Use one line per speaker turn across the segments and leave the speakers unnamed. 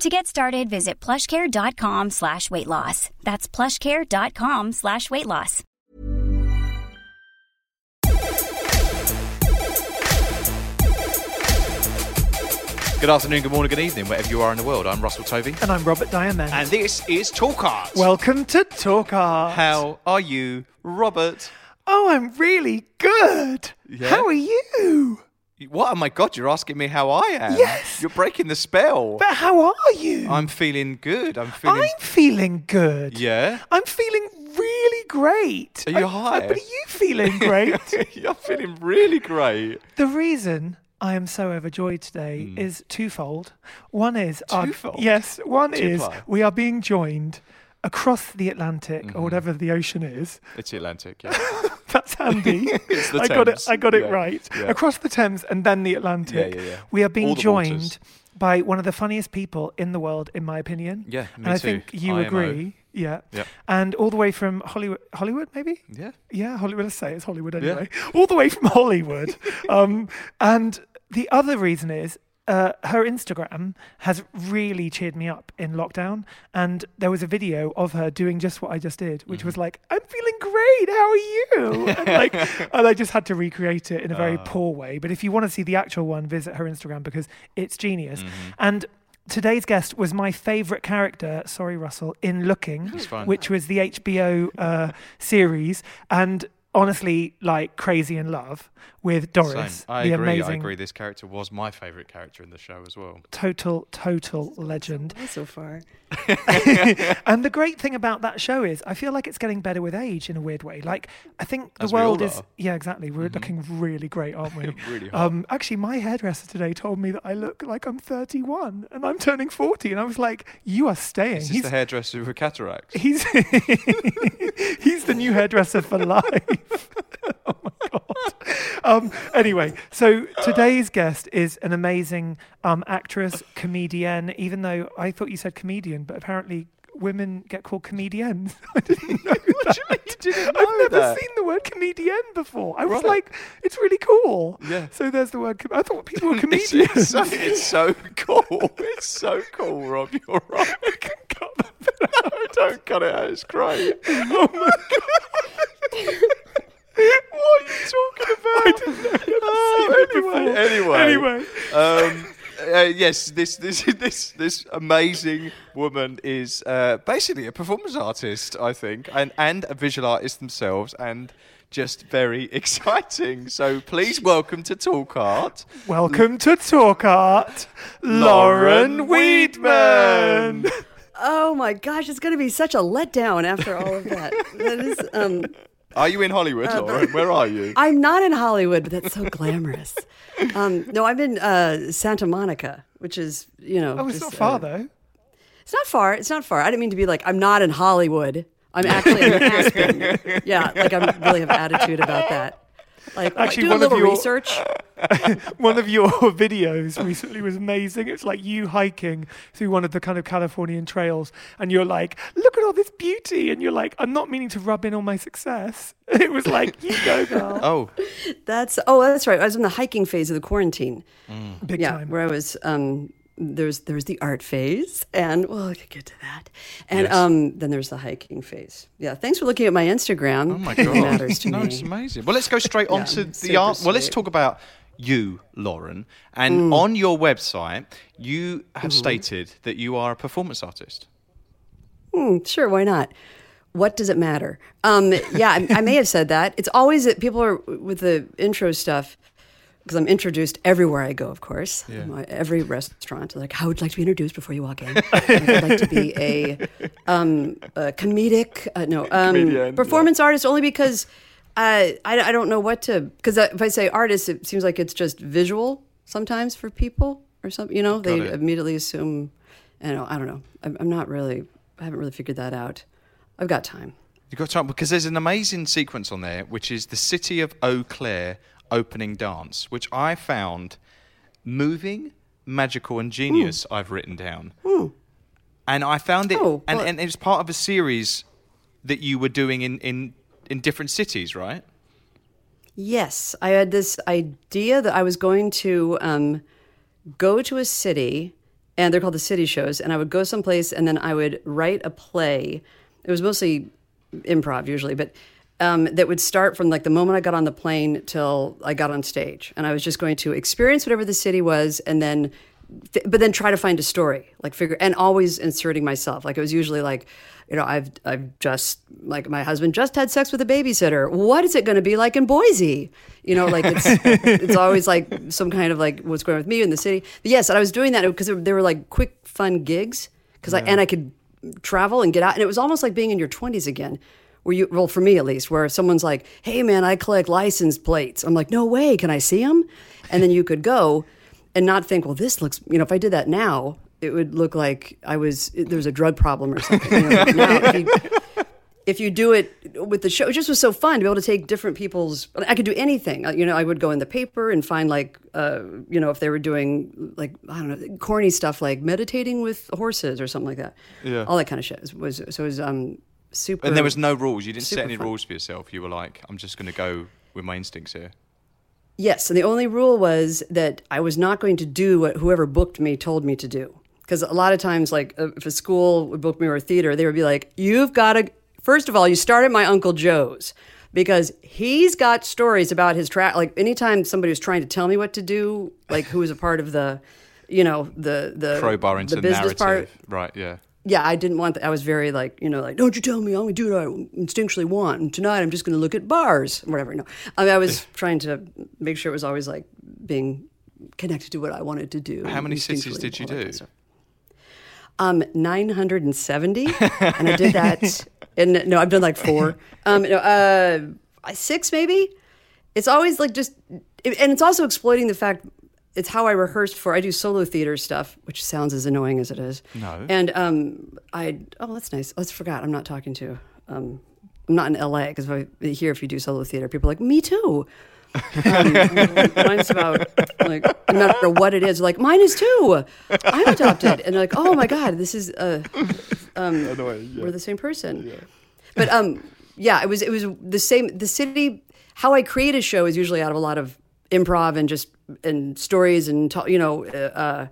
To get started, visit plushcare.com slash weight loss. That's plushcare.com slash weight loss.
Good afternoon, good morning, good evening, wherever you are in the world. I'm Russell Tovey.
And I'm Robert Diamond.
And this is Talk Art.
Welcome to Talk Art.
How are you, Robert?
Oh, I'm really good.
Yeah?
How are you?
What? Oh my God, you're asking me how I am?
Yes.
You're breaking the spell.
But how are you?
I'm feeling good. I'm feeling.
I'm feeling good.
Yeah?
I'm feeling really great.
Are you
I-
high?
I- but are you feeling great?
you're feeling really great.
the reason I am so overjoyed today hmm. is twofold. One is our-.
Twofold?
yes. One is we are being joined across the Atlantic
Mm-hmm.
or whatever the ocean is.
It's the Atlantic, yeah.
That's handy. I got it. I got it
Yeah,
right.
yeah.
Across the Thames and then the Atlantic.
Yeah.
We are being joined
waters.
by one of the funniest people in the world, in my opinion.
Yeah,
and I
too.
think you
IMO.
agree. Yeah.
Yep.
And all the way from Hollywood, Hollywood, maybe.
Yeah.
Yeah, Hollywood. Let's say it's Hollywood
Yeah.
anyway. All the way from Hollywood. um, and the other reason is uh, her Instagram has really cheered me up in lockdown. And there was a video of her doing just what I just did, which
Mm-hmm.
was like, "I'm feeling great. How are you?" And like, and I just had to recreate it in a very poor way. But if you want to see the actual one, visit her Instagram because it's genius.
Mm-hmm.
And Today's guest was my favourite character, sorry, Russell, in Looking, which was the HBO uh, series, and honestly, like Crazy in Love with Doris,
Same. I
the
agree.
amazing,
I agree. This character was my favourite character in the show as well.
total, total legend.
so far.
and the great thing about that show is, I feel like it's getting better with age in a weird way. Like, I think the
As
world is,
are.
yeah, exactly. We're looking really great, aren't we?
Really hot.
Um, actually, my hairdresser today told me that I look like I'm 31 and I'm turning 40, and I was like, "You are staying."
Is this the hairdresser with cataracts?
He's he's the new hairdresser for life. oh my god. Um, anyway, so today's guest is an amazing um, actress, comedian. Even though I thought you said comedian, but apparently women get called comedians. I didn't know that.
You didn't
I've never
that?
seen the word comedian before. I was
Right.
like, it's really cool.
Yeah.
So there's the word. Com- I thought people were
It's,
comedians.
it's so, it's so cool. It's so cool, Rob. You're right.
Cut that bit
no, don't cut it out. It's great.
Oh my god.
what are you talking about?
I didn't know.
Oh, anyway, anyway,
Anyway.
Um, uh, yes, this this this this amazing woman is uh, basically a performance artist, I think, and and a visual artist themselves, and just very exciting. So please welcome to Talk Art.
Welcome to Talk Art, Lauren Weedman.
Oh my gosh, it's going to be such a letdown after all of that. that is, um,
Are you in Hollywood, Lauren? Where are you?
I'm not in Hollywood, but that's so glamorous. Um, no, I'm in uh, Santa Monica, which is you know.
Oh, it's
just,
not far
uh,
though.
It's not far. It's not far. I didn't mean to be like I'm not in Hollywood. I'm actually in Aspen. yeah, like I really have attitude about that. Like
Actually,
do a
one of your-
research.
One of your videos recently was amazing. It's like you hiking through one of the kind of Californian trails, and you're like, "Look at all this beauty," and you're like, "I'm not meaning to rub in on my success." It was like, "You go, girl."
Oh,
That's oh, that's right. I was in the hiking phase of the quarantine.
Big
yeah,
time.
where I was um there's there's the art phase and well I could get to that. And
Yes.
um then there's the hiking phase. Yeah, thanks for looking at my Instagram.
Oh my
It
god,
matters to
no,
me.
it's amazing. Well, let's go straight on to the art. Well, let's talk about you, Lauren. And
Mm.
on your website, you have
Mm-hmm.
stated that you are a performance artist.
Hmm, sure, why not? What does it matter? Um, yeah, I, I may have said that. It's always that people are with the intro stuff because I'm introduced everywhere I go, of course.
Yeah.
My- every restaurant, like, how would you like to be introduced before you walk in? I would like to be a, um, a comedic, uh, no, um,
Comedian,
performance artist only because uh, I, I don't know what to, because if I say artist, it seems like it's just visual sometimes for people or something, you know, they
it.
immediately assume, don't know, I don't know. I'm, I'm not really, I haven't really figured that out. I've got time.
You've got time because there's an amazing sequence on there, which is the city of Eau Claire opening dance, which I found moving, magical, and genius. I've written down, and I found it,
Oh,
and, and it was part of a series that you were doing in in in different cities, right?
Yes, I had this idea that I was going to um, go to a city, and they're called the city shows, and I would go someplace and then I would write a play. It was mostly improv usually, but um, that would start from like the moment I got on the plane till I got on stage, and I was just going to experience whatever the city was, and then. But then try to find a story, like figure, and always inserting myself. Like it was usually like, you know, I've I've just like my husband just had sex with a babysitter. What is it going to be like in Boise? You know, like it's it's always like some kind of like what's going on with me in the city. But yes, and I was doing that because they were like quick, fun gigs because I and I could travel and get out, and it was almost like being in your twenties again. Where you, well, for me at least, where someone's like, "Hey, man, I collect license plates." I'm like, "No way, can I see them?" And then you could go and not think, "Well, this looks," you know, if I did that now, it would look like I was there was a drug problem or something. You know, now, if you, if you do it with the show, it just was so fun to be able to take different people's. I could do anything. Uh, You know, I would go in the paper and find like, uh, you know, if they were doing like I don't know, corny stuff like meditating with horses or something like that.
Yeah.
all that kind of shit was, was so it was um super.
And there was no rules. You didn't set any
fun.
rules for yourself. You were like, I'm just going to go with my instincts here.
Yes, and the only rule was that I was not going to do what whoever booked me told me to do. Because a lot of times, like uh, if a school would book me or a theater, they would be like, "You've got to." First of all, you start at my uncle Joe's because he's got stories about his track. Like anytime somebody was trying to tell me what to do, like who was a part of the, you know, the the
Crowbar into
the
the,
business
narrative.
part,
Right, yeah.
Yeah, I didn't want that. I was very like, you know, like, don't you tell me I'm going to do what I instinctually want. And tonight I'm just going to look at bars, whatever. No, I mean, I was trying to make sure it was always like being connected to what I wanted to do.
How many cities did you do?
Um, 970. and I did that. And no, I've done like four. Um, no, uh, six maybe. It's always like just, and it's also exploiting the fact it's how I rehearsed for. I do solo theater stuff, which sounds as annoying as it is.
No.
And um, I oh that's nice. Let's forgot. I'm not talking to. Um, I'm not in LA because here if you do solo theater, people are like me too. um, mine's about like no matter what it is. Like mine is too. I'm adopted, and like oh my god, this is uh, um, we're the same person. Yeah. But um, yeah, it was it was the same. The city. How I create a show is usually out of a lot of improv and just and stories and ta- you know. Uh, uh,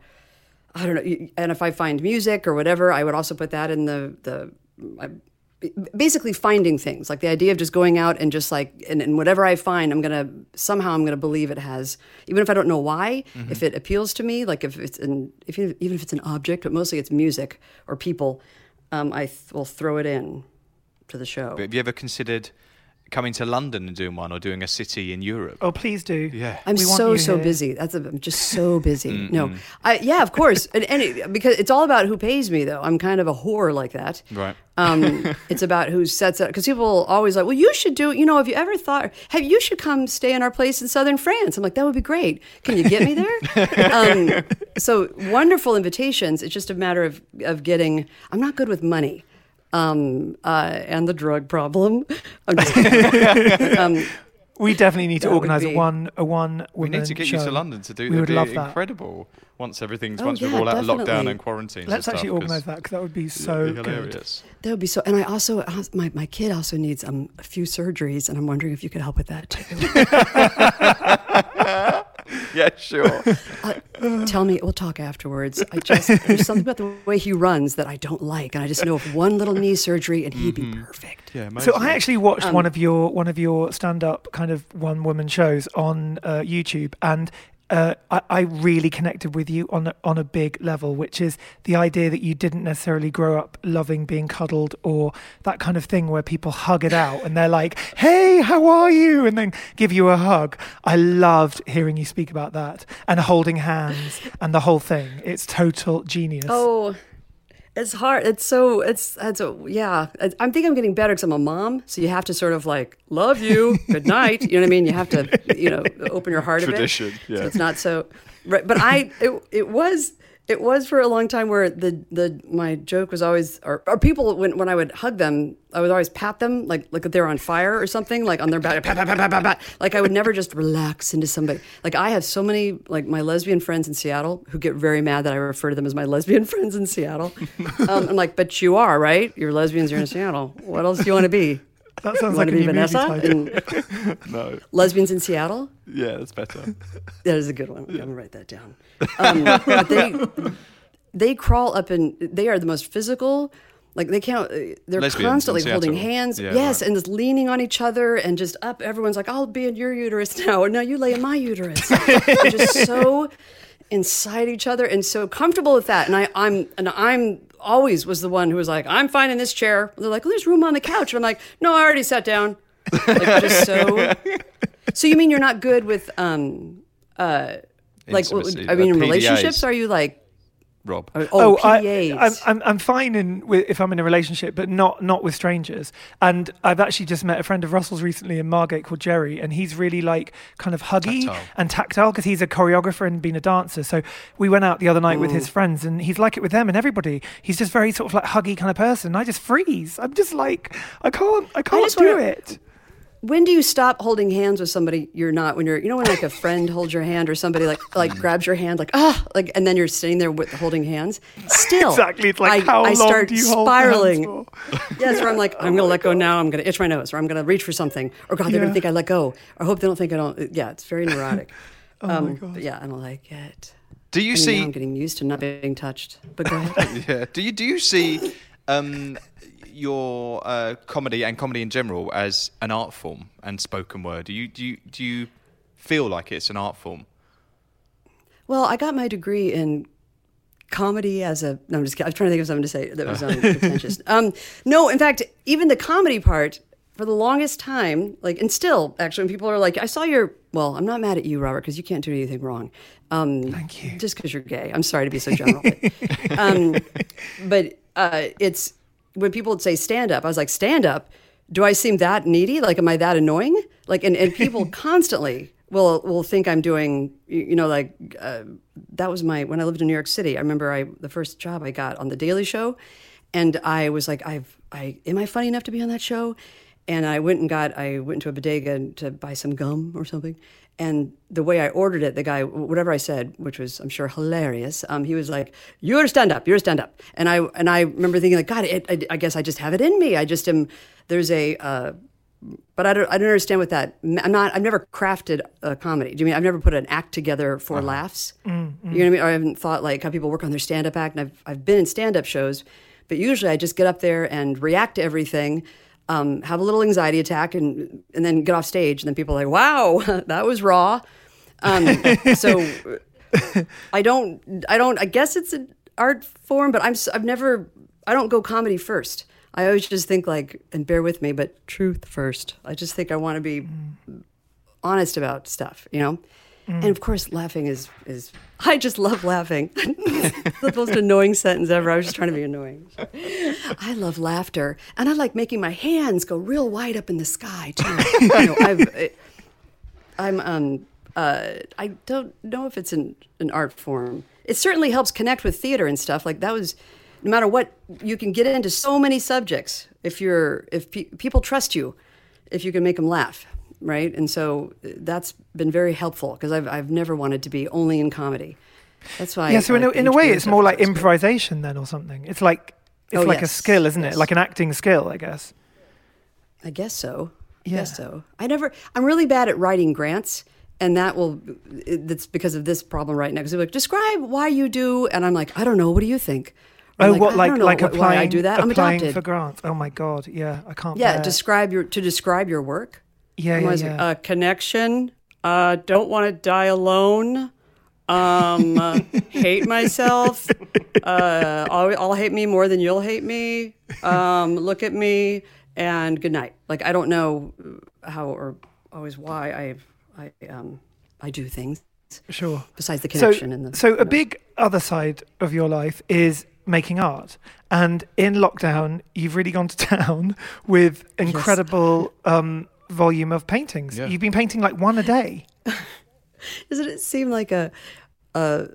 I don't know. And if I find music or whatever, I would also put that in the the. I, basically finding things like the idea of just going out and just like and, and whatever i find i'm gonna somehow i'm gonna believe it has even if i don't know why if it appeals to me like if it's an if you, even if it's an object but mostly it's music or people um, i th- will throw it in to the show
But have you ever considered coming to London and doing one or doing a city in Europe?
Oh, please do.
Yeah.
I'm
We want
so so
here.
busy. That's a, I'm just so busy. No, I, yeah, of course, and, and it, because it's all about who pays me. Though I'm kind of a whore like that.
Right.
Um, it's about who sets it. Because people always like, well, you should do. You know, have you ever thought? Have you should come stay in our place in southern France? I'm like, that would be great. Can you get me there? um, so wonderful invitations. It's just a matter of of getting. I'm not good with money. Um, uh, and the drug problem. I'm just um,
We definitely need to organise a
be-
one a one
We need to get
show.
you to London to do
We
that.
would
It'd be
love that.
incredible. Once everything's
Oh,
once we're all out of lockdown and quarantine.
Let's actually organise that because that would be so
be
good.
hilarious.
That would be so. And I also, my, my kid also needs um, a few surgeries, and I'm wondering if you could help with that too.
Yeah, sure.
Uh, tell me, we'll talk afterwards. I just there's something about the way he runs that I don't like, and I just know of one little knee surgery, and he'd be perfect.
yeah,
So. I actually watched
Um,
one of your one of your stand up kind of one woman shows on uh, YouTube, and uh, I, I really connected with you on a, on a big level, which is the idea that you didn't necessarily grow up loving being cuddled or that kind of thing where people hug it out and they're like, "Hey, how are you?" and then give you a hug. I loved hearing you speak about that and holding hands and the whole thing. It's total genius.
Oh, it's hard. It's so. It's. It's. A, yeah. I think I'm getting better because I'm a mom. So you have to sort of like love you. Good night. You know what I mean? You have to. You know, open your heart
Tradition,
a bit.
yeah.
So it's not so. Right. But I. It. It was. It was for a long time where the the my joke was always or, or people when when I would hug them I would always pat them like like they're on fire or something like on their back pat, pat, pat, pat, pat, pat. like I would never just relax into somebody. Like I have so many like my lesbian friends in Seattle who get very mad that I refer to them as my lesbian friends in Seattle. Um, I'm like but you are right? You're lesbians you're in Seattle. What else do you want to be
that sounds like
want
a
to be
new movie title.
and
No.
lesbians in Seattle
Yeah, that's better.
that is a good one. I'm gonna write that down. Um, but they they crawl up and they are the most physical. Like they can't. They're
Lesbians
constantly holding hands.
Yeah,
yes,
right.
and just leaning on each other and just up. Everyone's like, "I'll be in your uterus now," or "No, you lay in my uterus." They're just so inside each other and so comfortable with that. And I, I'm and I'm always was the one who was like, "I'm fine in this chair." They're like, "Well, there's room on the couch," and I'm like, "No, I already sat down." Like just so. So you mean you're not good with um uh like what would-
Intimacy,
I mean in relationships are you like
Rob.
oh,
Oh, I, I'm, I'm I'm fine in with, if I'm in a relationship, but not not with strangers. And I've actually just met a friend of Russell's recently in Margate called Jerry, and he's really like kind of huggy
Tactile.
and tactile because he's a choreographer and been a dancer. So we went out the other night with his friends, and he's like it with them and everybody. He's just very sort of like huggy kind of person. I just freeze. I'm just like I can't I can't
just
do
wanna-
it.
When do you stop holding hands with somebody you're not when you're you know when like a friend holds your hand or somebody like like grabs your hand like ah like and then you're sitting there with holding hands still
Exactly. It's like
I,
how
I
long
start
do you hold hands
spiraling
for?
yes where I'm like I'm gonna let go now I'm gonna itch my nose or I'm gonna reach for something or God they're
Yeah.
gonna think I let go or hope they don't think I don't yeah it's very neurotic
Oh my
um,
God.
but yeah I don't like it
Do you
I mean,
see?
I'm getting used to not being touched but go ahead
Yeah. Do you do you see um, your uh, comedy and comedy in general as an art form and spoken word? Do you do you do you feel like it's an art form?
Well, I got my degree in comedy as a. No, I'm just kidding. I was trying to think of something to say that was um, pretentious. Um, no, in fact, even the comedy part for the longest time, like, and still, actually, when people are like, "I saw your," well, I'm not mad at you, Robert, because you can't do anything wrong. Um,
Thank you.
Just because you're gay. I'm sorry to be so general. but, um, but uh, it's when people would say stand up, I was like, stand up. Do I seem that needy? Like, am I that annoying? Like, and, and people constantly will will think I'm doing, you know, like uh, that was my when I lived in New York City. I remember I the first job I got on the Daily Show, and I was like, I've I am I funny enough to be on that show? And I went and got I went into a bodega to buy some gum or something. And the way I ordered it, the guy, whatever I said, which was I'm sure hilarious, um, he was like, "You're a stand up. You're a stand up." And I and I remember thinking like, God, it, I, I guess I just have it in me. I just am. There's a. Uh, but I don't, I don't understand what that. I'm not. I've never crafted a comedy. Do you mean I've never put an act together for laughs? You know what I mean? Or I haven't thought like how people work on their stand-up act. And I've I've been in stand-up shows, but usually I just get up there and react to everything, um, have a little anxiety attack, and and then get off stage. And then people are like, "Wow, that was raw." Um, so I don't. I don't. I guess it's an art form, but I'm. I've never. I don't go comedy first. I always just think like, and bear with me, but truth first. I just think I want to be honest about stuff, you know. And of course, laughing is is. I just love laughing. the most annoying sentence ever. I was just trying to be annoying. I love laughter, and I like making my hands go real wide up in the sky too. you know, I've, I'm um uh I don't know if it's an an art form. It certainly helps connect with theater and stuff. Like that was no matter what you can get into so many subjects if you're if pe- people trust you if you can make them laugh, right? And so uh, that's been very helpful because I've I've never wanted to be only in comedy. That's why.
Yeah, so in
I-
a, in a way, it's more like
good.
improvisation then, or something. It's like it's
Oh,
like a skill, isn't
yes.
it? Like an acting skill, I guess.
I guess so. I
Yeah.
guess so. I never. I'm really bad at writing grants, and that will. That's because of this problem right now. Because they're like, describe why you do, and I'm like, I don't know. What do you think? Or
Oh,
I'm
what
I
like
don't know
like
wh-
applying?
why I do that? I'm
applying
adopted.
for grants. Oh my god, yeah, I can't.
yeah,
bear-
describe your to describe your work.
Yeah,
I'm
yeah, yeah.
uh, connection. Uh, don't want to die alone. Um, uh, hate myself. Uh, I'll, I'll hate me more than you'll hate me. Um, look at me and good night. Like I don't know how or always why I I um I do things
Sure.
besides the
So,
connection and the
so a big other side of your life is making art. And in lockdown, you've really gone to town with incredible um, volume of paintings.
Yeah.
You've been painting like one a day.
Doesn't it seem like a, a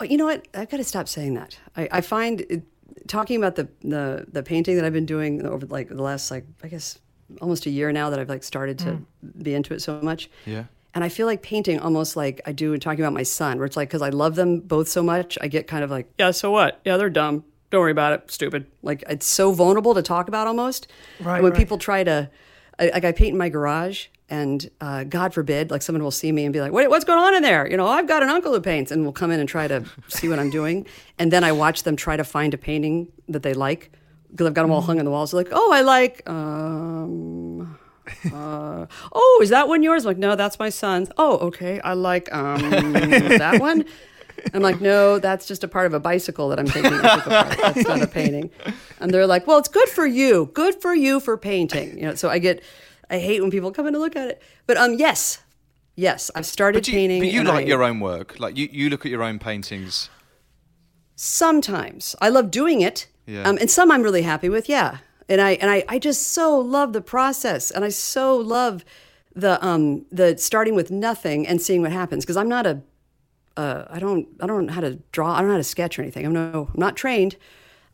oh, you know what? I've got to stop saying that. I, I find it, talking about the, the the painting that I've been doing over like the last like I guess almost a year now that I've like started to mm. be into it so much.
Yeah.
And I feel like painting almost like I do in talking about my son, where it's like because I love them both so much, I get kind of like, yeah, so what? Yeah, they're dumb. Don't worry about it. Stupid. Like it's so vulnerable to talk about almost.
Right,
And when
right.
people try to, I, like I paint in my garage, and uh, God forbid, like someone will see me and be like, what, "What's going on in there?" You know, I've got an uncle who paints, and will come in and try to see what I'm doing, and then I watch them try to find a painting that they like because I've got them all hung on the walls. Like, "Oh, I like." Um, uh, oh, is that one yours? I'm like, no, that's my son's. Oh, okay. I like um, that one. I'm like, no, that's just a part of a bicycle that I'm taking. That's not a painting. And they're like, well, it's good for you. Good for you for painting. You know, so I get, I hate when people come in to look at it. But um, yes, yes, I've started
But you,
painting.
but you like
I-
your own work. Like you, you look at your own paintings.
sometimes I love doing it,
Yeah.
um, and some I'm really happy with. Yeah, and I and I, I just so love the process, and I so love the um the starting with nothing and seeing what happens because I'm not a uh, I don't I don't know how to draw I don't know how to sketch or anything I'm no I'm not trained.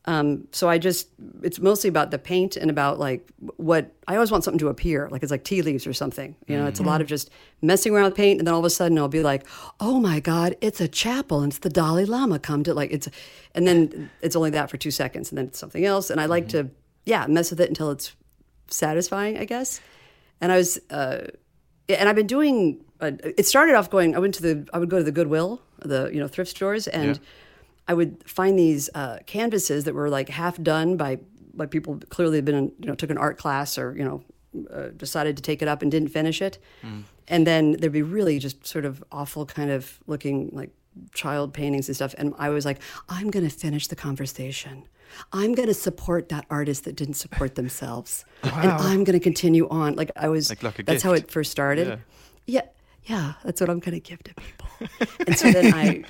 Um, so I just it's mostly about the paint and about like what I always want something to appear like it's like tea leaves or something you know it's a lot of just messing around with paint and then all of a sudden I'll be like oh my god it's a chapel and it's the Dalai Lama come to like it's and then it's only that for two seconds and then it's something else and I like to yeah mess with it until it's satisfying I guess and I was uh, and I've been doing. Uh, it started off going. I went to the. I would go to the Goodwill, the you know thrift stores, and
Yeah.
I would find these uh, canvases that were like half done by by people clearly had been in, you know took an art class or you know uh, decided to take it up and didn't finish it, and then there'd be really just sort of awful kind of looking like child paintings and stuff, and I was like, I'm going to finish the conversation. I'm going to support that artist that didn't support themselves, and I'm going to continue on. Like I was.
Like- like
that's how it first started.
Yeah.
Yeah, yeah, that's what I'm going to give to people. and so then I,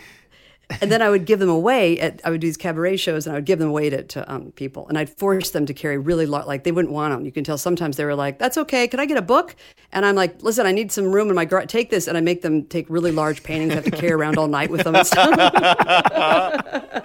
and then I would give them away. At, I would do these cabaret shows, and I would give them away to, to um, people, and I'd force them to carry really large. Like they wouldn't want them. You can tell sometimes they were like, "That's okay. Can I get a book?" And I'm like, "Listen, I need some room in my garage. Take this." And I make them take really large paintings. I have to carry around all night with them and stuff.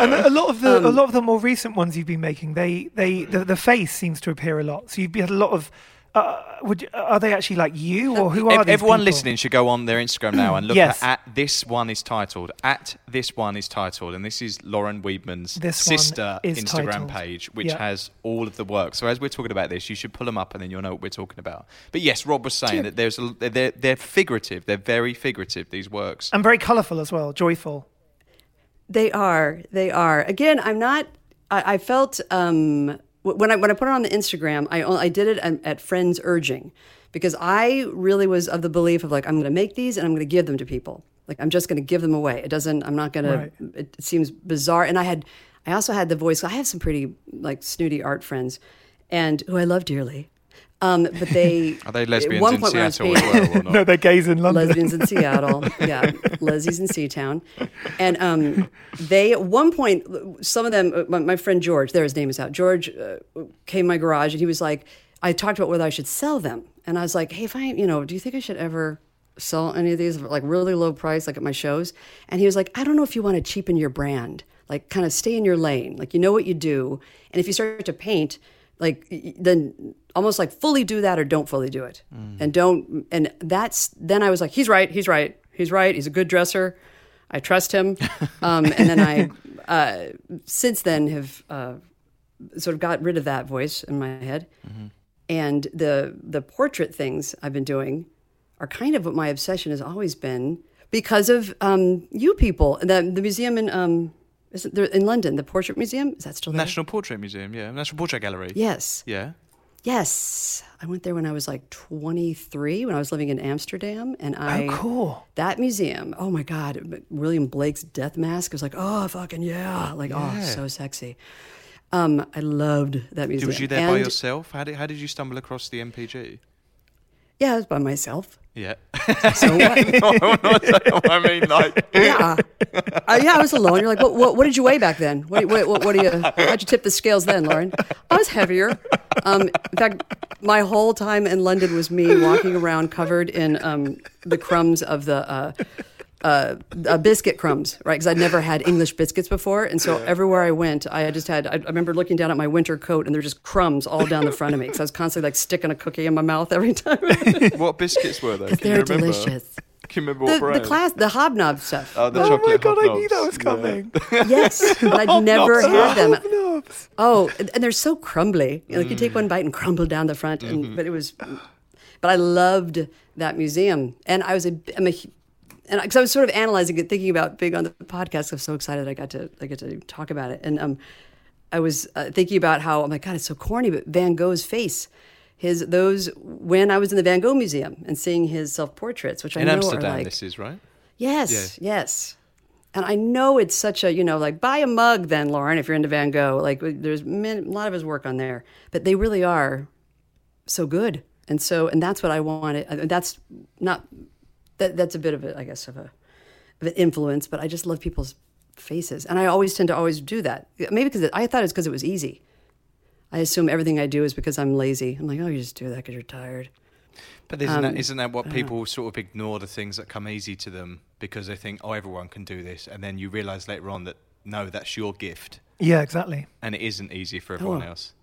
And a lot of the
Um,
a lot of the more recent ones you've been making, they they the, the face seems to appear a lot. So you've had a lot of. Uh, would are they actually like you, or who are
Ev-
these
Everyone
people?
listening should go on their Instagram now and look
Yes.
at, at this one is titled at this one is titled, and this is Lauren Weedman's
This
sister Instagram
titled.
page, which
Yeah.
has all of the work. So as we're talking about this, you should pull them up, and then you'll know what we're talking about. But yes, Rob was saying that there's a, they're they're figurative. They're very figurative. These works.
and very colourful as well, joyful.
They are. They are. Again, I'm not. I, I felt um, w- when I when I put it on the Instagram, I I did it at, at friends' urging because I really was of the belief of like I'm going to make these and I'm going to give them to people. Like I'm just going to give them away. It doesn't. I'm not going
Right.
to. It, it seems bizarre. And I had. I also had the voice. I have some pretty like snooty art friends, and who I love dearly. Um, but they
Are they lesbians
one
in
point when I
Seattle as well or not?
No, they're gays in London.
lesbians in Seattle. Yeah, lesbians in Seatown. And um, they, at one point, some of them, uh, my, my friend George, there his name is out. George uh, came in my garage and he was like, I talked about whether I should sell them. And I was like, hey, if I, you know, do you think I should ever sell any of these like really low price, like at my shows? And he was like, I don't know if you want to cheapen your brand, like kind of stay in your lane. Like, you know what you do. And if you start to paint, like then almost like fully do that or don't fully do it. And don't and that's then i was like he's right he's right he's right he's a good dresser i trust him. Um, and then i uh, since then have uh, sort of got rid of that voice in my head. And the the portrait things i've been doing are kind of what my obsession has always been because of um, you people the, the museum in um, is it there in london the portrait museum is that still there
National Portrait Museum, yeah, National Portrait Gallery.
yes
Yeah.
Yes, I went there when I was like 23, when I was living in Amsterdam, and I.
Oh, cool.
That museum, oh my God, William Blake's death mask was like, oh, fucking yeah. Like, oh, so sexy. Um, I loved that museum.
Was you there by yourself? How did how did you stumble across the NPG?
Yeah, I was by myself.
Yeah.
So what?
no, I'm I mean, like,
yeah. Uh, yeah, I was alone. You're like, what, what, what did you weigh back then? What, what, what, what do you, how'd you tip the scales then, Lauren? I was heavier. Um, in fact, my whole time in London was me walking around covered in um, the crumbs of the uh, uh, uh, biscuit crumbs, right? Because I'd never had English biscuits before. And so everywhere I went, I just had, I, I remember looking down at my winter coat and there were just crumbs all down the front of me. Because I was constantly like sticking a cookie in my mouth every time.
what biscuits were they? Can
They're
remember?
delicious.
Can you remember what
The,
brand?
the class, the hobnob stuff.
Oh, the
Oh my
chocolate
god, I knew that was coming.
Yes, but I'd never had them.
Hobnobs.
Oh, and, and they're so crumbly. You know, Like you take one bite and crumble down the front. And but it was, but I loved that museum, and I was a, I'm a, and because I was sort of analyzing it, thinking about being on the podcast. I'm so excited I got to I get to talk about it, and um, I was uh, thinking about how oh my god, it's so corny, but Van Gogh's face. His those when I was in the Van Gogh Museum and seeing his self portraits, which I
In
know
Amsterdam,
are like
this is right.
Yes, yes. And I know it's such a, you know, like buy a mug then, Lauren, if you're into Van Gogh. Like there's min- a lot of his work on there, but they really are so good. And so, and that's what I wanted. uh, That's not, that, that's a bit of a, I guess, of a, of an influence, but I just love people's faces. And I always tend to always do that. Maybe because I thought it's because it was easy. I assume everything I do is because I'm lazy. I'm like, oh, you just do that because you're tired.
But isn't,
Um,
that, isn't that what people sort of ignore the things that come easy to them because they think, oh, everyone can do this, and then you realise later on that no, that's your gift,
Yeah, exactly.
and it isn't easy for everyone
Oh.
else.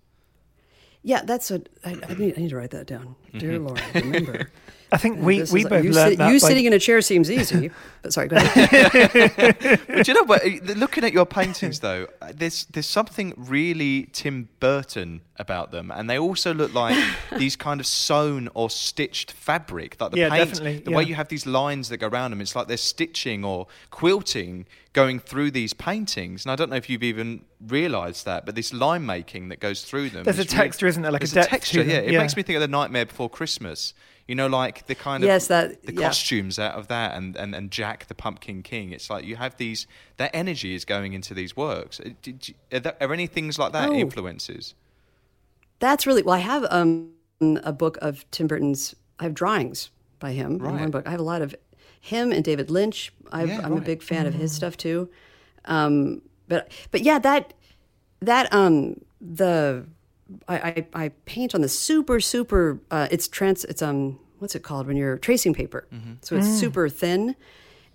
Yeah, that's what I, I, need, I need to write that down. Dear Lauren, remember.
I think we, we
is-
both
you,
learned
sit-
that.
you
by-
sitting in a chair seems easy, but sorry, go ahead.
But you know what? Looking at your paintings, though, uh, there's there's something really Tim Burton about them, and they also look like these kind of sewn or stitched fabric, like the
Yeah,
paint.
definitely,
The way you have these lines that go around them, it's like they're stitching or quilting going through these paintings. And I don't know if you've even realised that, but this line making that goes through them.
There's a
is really-
texture, isn't there? Like a
there's
depth to
texture.
them,
Yeah, it
yeah.
makes me think of the Nightmare Before Christmas. You know, like the kind of
Yes, that-
the
yeah.
costumes out of that, and, and, and Jack the Pumpkin King. It's like you have these that energy is going into these works. Uh, Did you, are, there, are any things like that
Oh.
influences?
That's really well. I have um, a book of Tim Burton's. I have drawings by him.
Right.
One book. I have a lot of him and David Lynch. I've,
Yeah,
I'm a big fan of his stuff too. Um, but but yeah, that that um the I, I, I paint on the super super. Uh, it's trans. It's um what's it called when you're tracing paper. So it's super thin,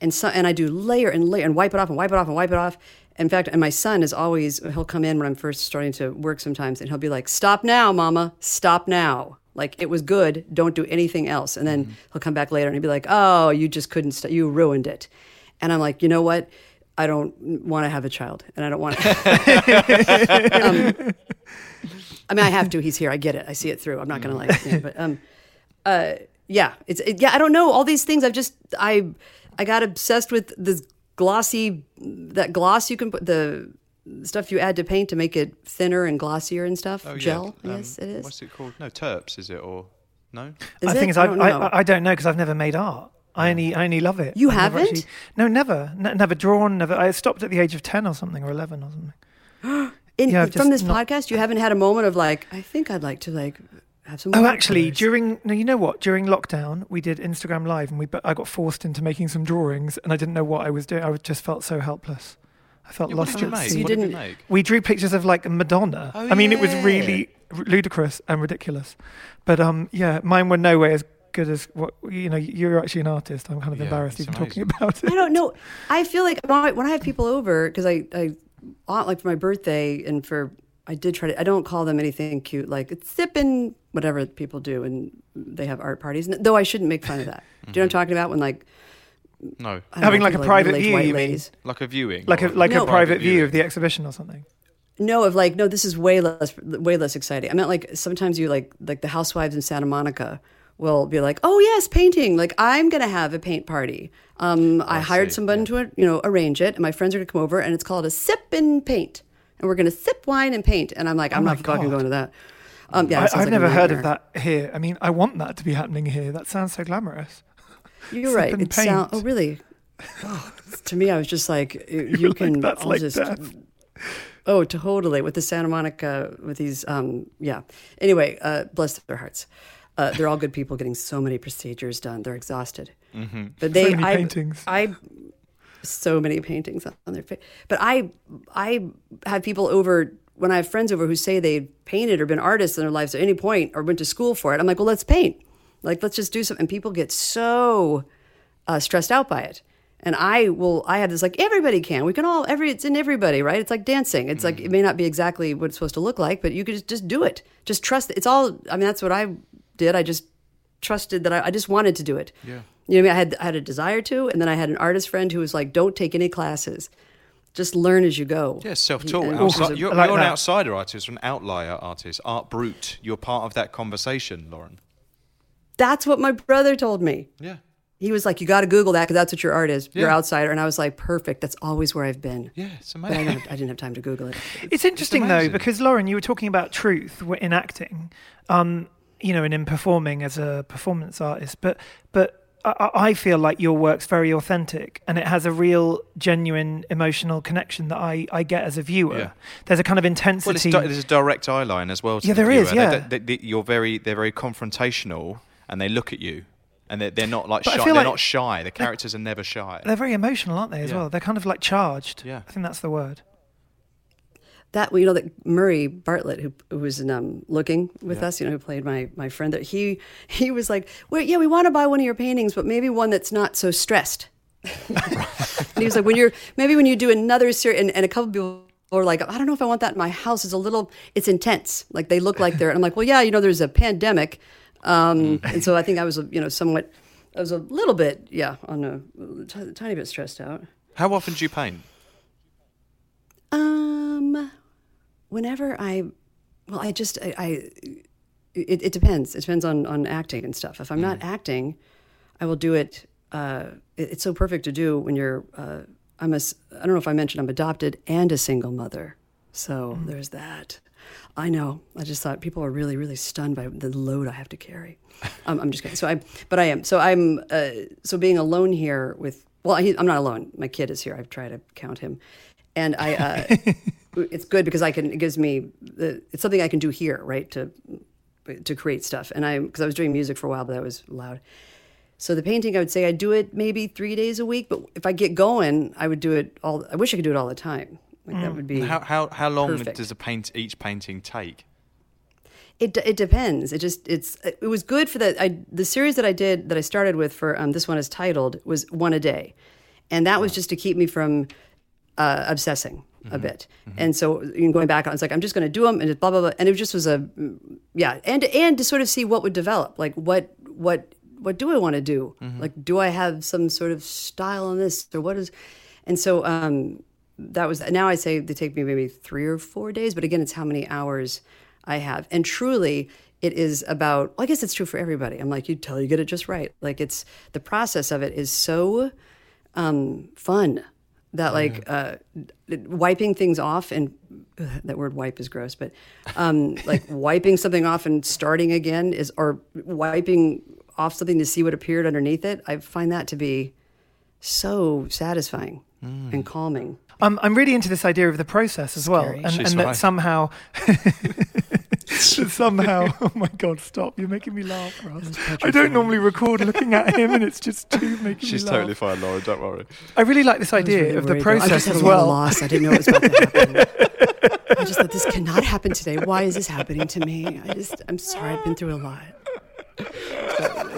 and so and I do layer and layer and wipe it off and wipe it off and wipe it off. In fact, and my son is always he'll come in when I'm first starting to work sometimes, and he'll be like, "Stop now, Mama! Stop now!" Like it was good. Don't do anything else. And then he'll come back later and he'll be like, "Oh, you just couldn't. St- you ruined it." And I'm like, you know what? I don't want to have a child, and I don't want to. um, I mean, I have to. He's here. I get it. I see it through. I'm not going to like, yeah, but um, uh, yeah, it's it, yeah. I don't know all these things. I've just I I got obsessed with this glossy that gloss you can put the stuff you add to paint to make it thinner and glossier and stuff.
Oh, yeah.
Gel,
Um,
yes, it is.
What's it called? No, turps, is it or no?
Is
I
it?
think is
I
I,
don't
I,
know.
I, I don't know because I've never made art. I only I only love it.
You
I've
haven't?
actually- no, never. N- never drawn. Never. I stopped at the age of ten or something, or eleven or something.
In,
yeah,
from this
not-
podcast, you haven't had a moment of like, I think I'd like to like have some.
Oh,
watercolors.
actually, during no, you know what? During lockdown, we did Instagram Live, and we but I got forced into making some drawings, and I didn't know what I was doing. I just felt so helpless. I felt
Yeah, what
lost
did you
at
make?
sea.
You
what did you
didn't-
make?
We drew pictures of like Madonna.
Oh,
I mean, it was really r- ludicrous and ridiculous. But um, yeah, mine were no way as good as what you know. You're actually an artist. I'm kind of
Yeah,
embarrassed
it's
even talking about it.
I don't know. I feel like when I, have people over, because I, I, like for my birthday and for, I did try to, I don't call them anything cute, like it's sipping, whatever people do, and they have art parties. Though I shouldn't make fun of that. Do you know what I'm mm-hmm. talking about? When like,
No,
Having
know,
like a
people,
private
middle-aged
view,
white
you mean?
ladies.
like a viewing,
Like a like
No.
a private view
viewing.
of the exhibition or something.
No, of like, no, this is way less, way less exciting. I meant like sometimes you like, like the housewives in Santa Monica will be like, oh yes, painting. Like I'm gonna have a paint party. Um, I, hired
see,
someone to you know arrange it, and my friends are gonna come over, and it's called a sip and paint, and we're gonna sip wine and paint. And I'm like, I'm
my
not fucking going to that. Um, yeah,
I, I've
like
never heard of that here. I mean, I want that to be happening here. That sounds so glamorous.
You're right. It oh, really? Oh, to me, I was just like, you you
like,
can.
"That's
I'll
like
just,
death."
Oh, totally. With the Santa Monica, with these, um, yeah. Anyway, uh, bless their hearts. Uh, they're all good people getting so many procedures done. They're exhausted. But they,
many
I,
paintings.
I, so many paintings on their face. But I, I have people over when I have friends over who say they've painted or been artists in their lives at any point or went to school for it. I'm like, well, let's paint. Like, let's just do something. And people get so uh, stressed out by it. And I will, I have this like, everybody can. We can all, every, it's in everybody, right? It's like dancing. It's like, it may not be exactly what it's supposed to look like, but you could just, just do it. Just trust. It's all, I mean, that's what I did. I just trusted that I, I just wanted to do it. Yeah. You know, I, mean? I had, I had a desire to, and then I had an artist friend who was like, don't take any classes. Just learn as you go.
Yeah, self-taught.
and-
Outside, you're,
like
you're an outsider artist, an outlier artist, art brut. You're part of that conversation, Lauren.
That's what my brother told me.
Yeah.
He was like, you got to Google that because that's what your art is. You're
Yeah.
outsider. And I was like, perfect. That's always where I've been.
Yeah, it's
But I didn't, have, I didn't have time to Google it.
It's interesting though because Lauren, you were talking about truth w- in acting, um, you know, and in performing as a performance artist. But but I, I feel like your work's very authentic and it has a real, genuine emotional connection that I, I get as a viewer.
Yeah.
There's a kind of
Well,
intensity.
di- there's a direct eye line as well. To
Yeah,
the
there is,
viewer. They-
yeah.
they- they- you're very, they're very confrontational, and they look at you, and they're, they're not like
But
shy. They're
like-
not shy. The characters are never shy.
they're very emotional, aren't they? As
Yeah.
well, they're kind of like charged.
Yeah.
I think that's the word.
That you know that Murray Bartlett who, who was in um, looking with us you know who played my my friend that he he was like well yeah we want to buy one of your paintings but maybe one that's not so stressed. And he was like when you're maybe when you do another series and, and a couple people are like I don't know if I want that. In my house it's a little it's intense. Like they look like they're and I'm like well yeah you know there's a pandemic um, and so I think I was you know somewhat I was a little bit yeah on a t- tiny bit stressed out.
How often do you paint?
Um, whenever I, well, I just I, I it, it depends. It depends on on acting and stuff. If I'm not acting, I will do it. Uh, it- it's so perfect to do when you're. Uh, I'm a. I don't know if I mentioned I'm adopted and a single mother. So there's that. I know. I just thought people are really, really stunned by the load I have to carry. Um, I'm just kidding. So I, but I am. So I'm. Uh, so being alone here with. Well, I, I'm not alone. My kid is here. I've tried to count him, and I. Uh, it's good because I can. It gives me. The, it's something I can do here, right? To to create stuff. And I because I was doing music for a while, but that was loud. So the painting, I would say I do it maybe three days a week. But if I get going, I would do it all. I wish I could do it all the time. Like that would be.
How how how long
Perfect.
does a paint each painting take?
It it depends. It just it's it was good for the I the series that I did that I started with for um this one is titled was one a day, and that was just to keep me from uh, obsessing a bit. And so you know, going back, I was like, I'm just going to do them, and blah blah blah. And it just was a mm, yeah, and and to sort of see what would develop, like what what what do I want to do? Like, do I have some sort of style on this, or what is? And so um, that was now I say they take me maybe three or four days, but again, it's how many hours I have. And truly, it is about. Well, I guess it's true for everybody. I'm like, you tell you get it just right. Like it's the process of it is so um, fun that like uh, wiping things off and ugh, that word wipe is gross, but um, like wiping something off and starting again is or wiping off something to see what appeared underneath it. I find that to be so satisfying and calming.
I'm I'm really into this idea of the process as well,
Scary.
and, and that somehow, that somehow, oh my god, stop! You're making me laugh, Ross. I don't normally record looking at him, and it's just too making
She's
me laugh.
totally fine, Lauren. Don't worry.
I really like this idea
really
of the
worried, though. I just
process
had
as
a
well.
Loss. I didn't know it was about to happen. I just thought this cannot happen today. Why is this happening to me? I just, I'm sorry. I've been through a lot. So,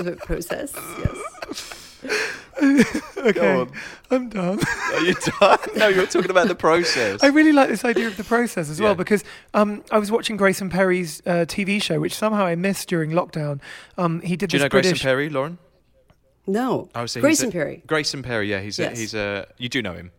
the process, yes.
Okay,
on.
I'm done.
Are you done? no, you're talking about the process.
I really like this idea of the process as well because um, I was watching Grayson Perry's uh, TV show, which somehow I missed during lockdown. Um, he did
Do you know
British.
Grayson Perry, Lauren?
No.
Oh, so he's
Grayson
a-
Perry.
Grayson Perry, yeah, he's
Yes.
a, he's a. You do know him.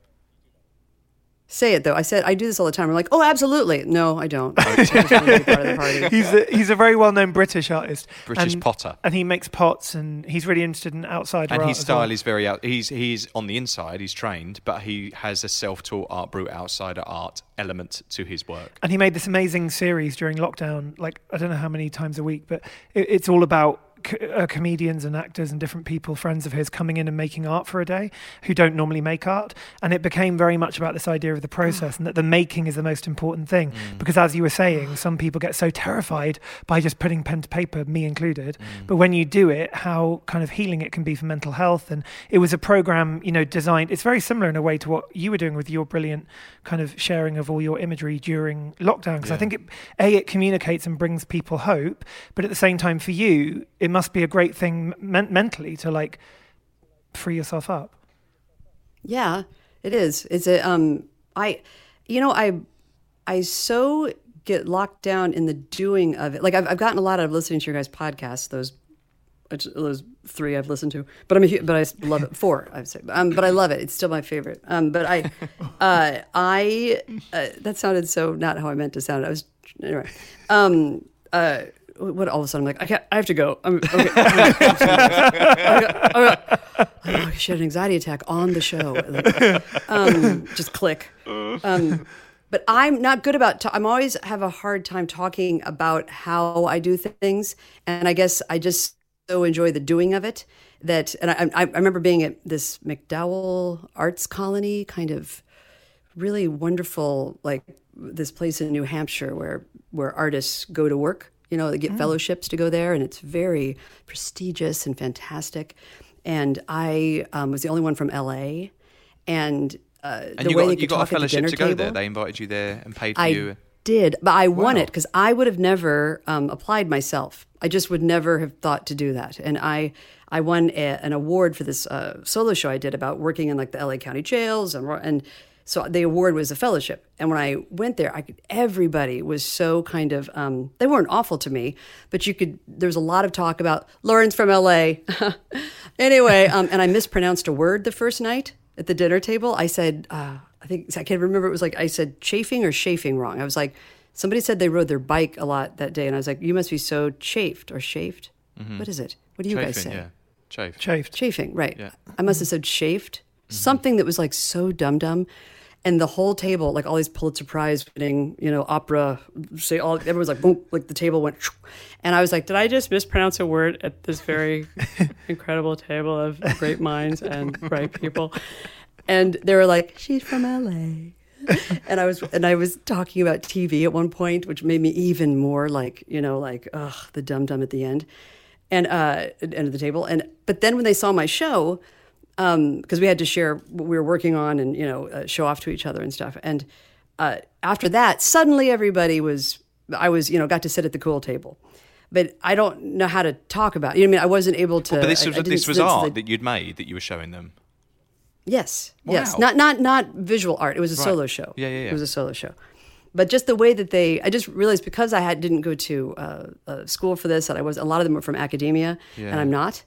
Say it though. I said I do this all the time. I'm like, oh, absolutely. No, I don't. I just wanna be part of the party.
he's a, he's a very well known British artist.
British
and,
potter.
And he makes pots and he's really interested in outside
and
art
his
as well.
style is very out. He's he's on the inside. He's trained, but he has a self-taught art brut outsider art element to his work.
and he made this amazing series during lockdown like i don't know how many times a week but it, it's all about co- uh, comedians and actors and different people friends of his coming in and making art for a day who don't normally make art. And it became very much about this idea of the process and that the making is the most important thing. Because as you were saying some people get so terrified by just putting pen to paper me included. But when you do it how kind of healing it can be for mental health. And it was a program you know designed it's very similar in a way to what you were doing with your brilliant kind of sharing of all your imagery during lockdown because i think it a it communicates and brings people hope but at the same time for you it must be a great thing men- mentally to like free yourself up
Yeah, it is. It's a um I you know, I I so get locked down in the doing of it. Like I've I've gotten a lot out of listening to your guys' podcasts, those which- those three I've listened to. But I'm a but I love it. Four, I'd say. Um, but I love it. It's still my favorite. Um, but I uh I uh, that sounded so not how I meant to sound. I was anyway. Um uh what all of a sudden I'm like I can't I have to go. I'm okay. oh, she had an anxiety attack on the show. Like, um, just click. Um, but I'm not good about. I'm always have a hard time talking about how I do things, and I guess I just so enjoy the doing of it that. And I, I, remember being at this MacDowell Arts Colony, kind of really wonderful, like this place in New Hampshire where where artists go to work. You know, they get fellowships to go there, and it's very prestigious and fantastic. And I um, was the only one from LA, and uh,
And
the
you
way
got
they
you got a
talk at the
fellowship to go there. They invited you there and paid for
I
you.
Did, but I won
Wow.
it because I would have never um, applied myself. I just would never have thought to do that. And I, I won a, an award for this uh, solo show I did about working in like the LA County jails, and and so the award was a fellowship. And when I went there, I could, everybody was so kind of um, they weren't awful to me, but you could. There was a lot of talk about Lauren's from LA. anyway, um, and I mispronounced a word the first night at the dinner table. I said, uh, I think I can't remember. It was like I said chafing or chafing wrong. I was like, somebody said they rode their bike a lot that day, and I was like, you must be so chafed or chafed. Mm-hmm. What is it? What do you guys
Chafing,
say?
yeah. Chafe.
chafed
Chafing, right.
Yeah.
I must have said chafed. Mm-hmm. Something that was like so dumb dumb. And the whole table, like all these Pulitzer Prize winning, you know, opera, say all everyone's like boom, like the table went and I was like, did I just mispronounce a word at this very incredible table of great minds and bright people? And they were like, She's from LA. and I was and I was talking about TV at one point, which made me even more like you know like ugh the dum dum at the end, and uh at the end of the table. And but then when they saw my show, because we had to share what we were working on and you know uh, show off to each other and stuff. And uh, after that, suddenly everybody was I was you know got to sit at the cool table. But I don't know how to talk about. it. You know, what I mean, I wasn't able to.
But this was
I
this was art
the-
that you'd made that you were showing them.
Yes, yes. Not not not visual art. It was a
Right.
solo show.
Yeah, yeah, yeah.
It was a solo show. But just the way that they, I just realized because I had didn't go to uh, uh, school for this, that I was a lot of them were from academia,
Yeah.
and I'm not.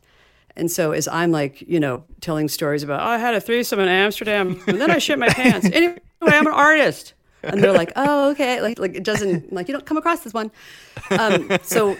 And so as I'm like, you know, telling stories about, oh, I had a threesome in Amsterdam, and then I shit my pants. Anyway, I'm an artist. And they're like, oh, okay. Like, like it doesn't, like, you don't come across this one. Um, so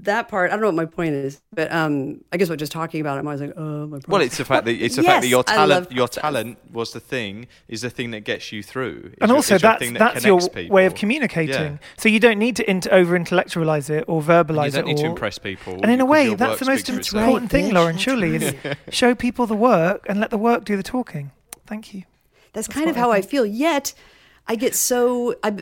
that part, I don't know what my point is, but um, I guess what just talking about it, I'm always like, oh, my
Well, it's the fact that it's the fact that your talent, your talent was the thing, is the thing that gets you through. Is
and
your-
also
is your
that's
thing that
that's your
people.
way of communicating
Yeah.
so you don't need to int- over intellectualize it or verbalize it.
You don't
it
need to
or-
impress people.
and in a way that's the most
speaks for itself.
important thing lauren
That's
surely is show people the work and let the work do the talking thank you
That's, kind of how I feel. Yet, I get so I'm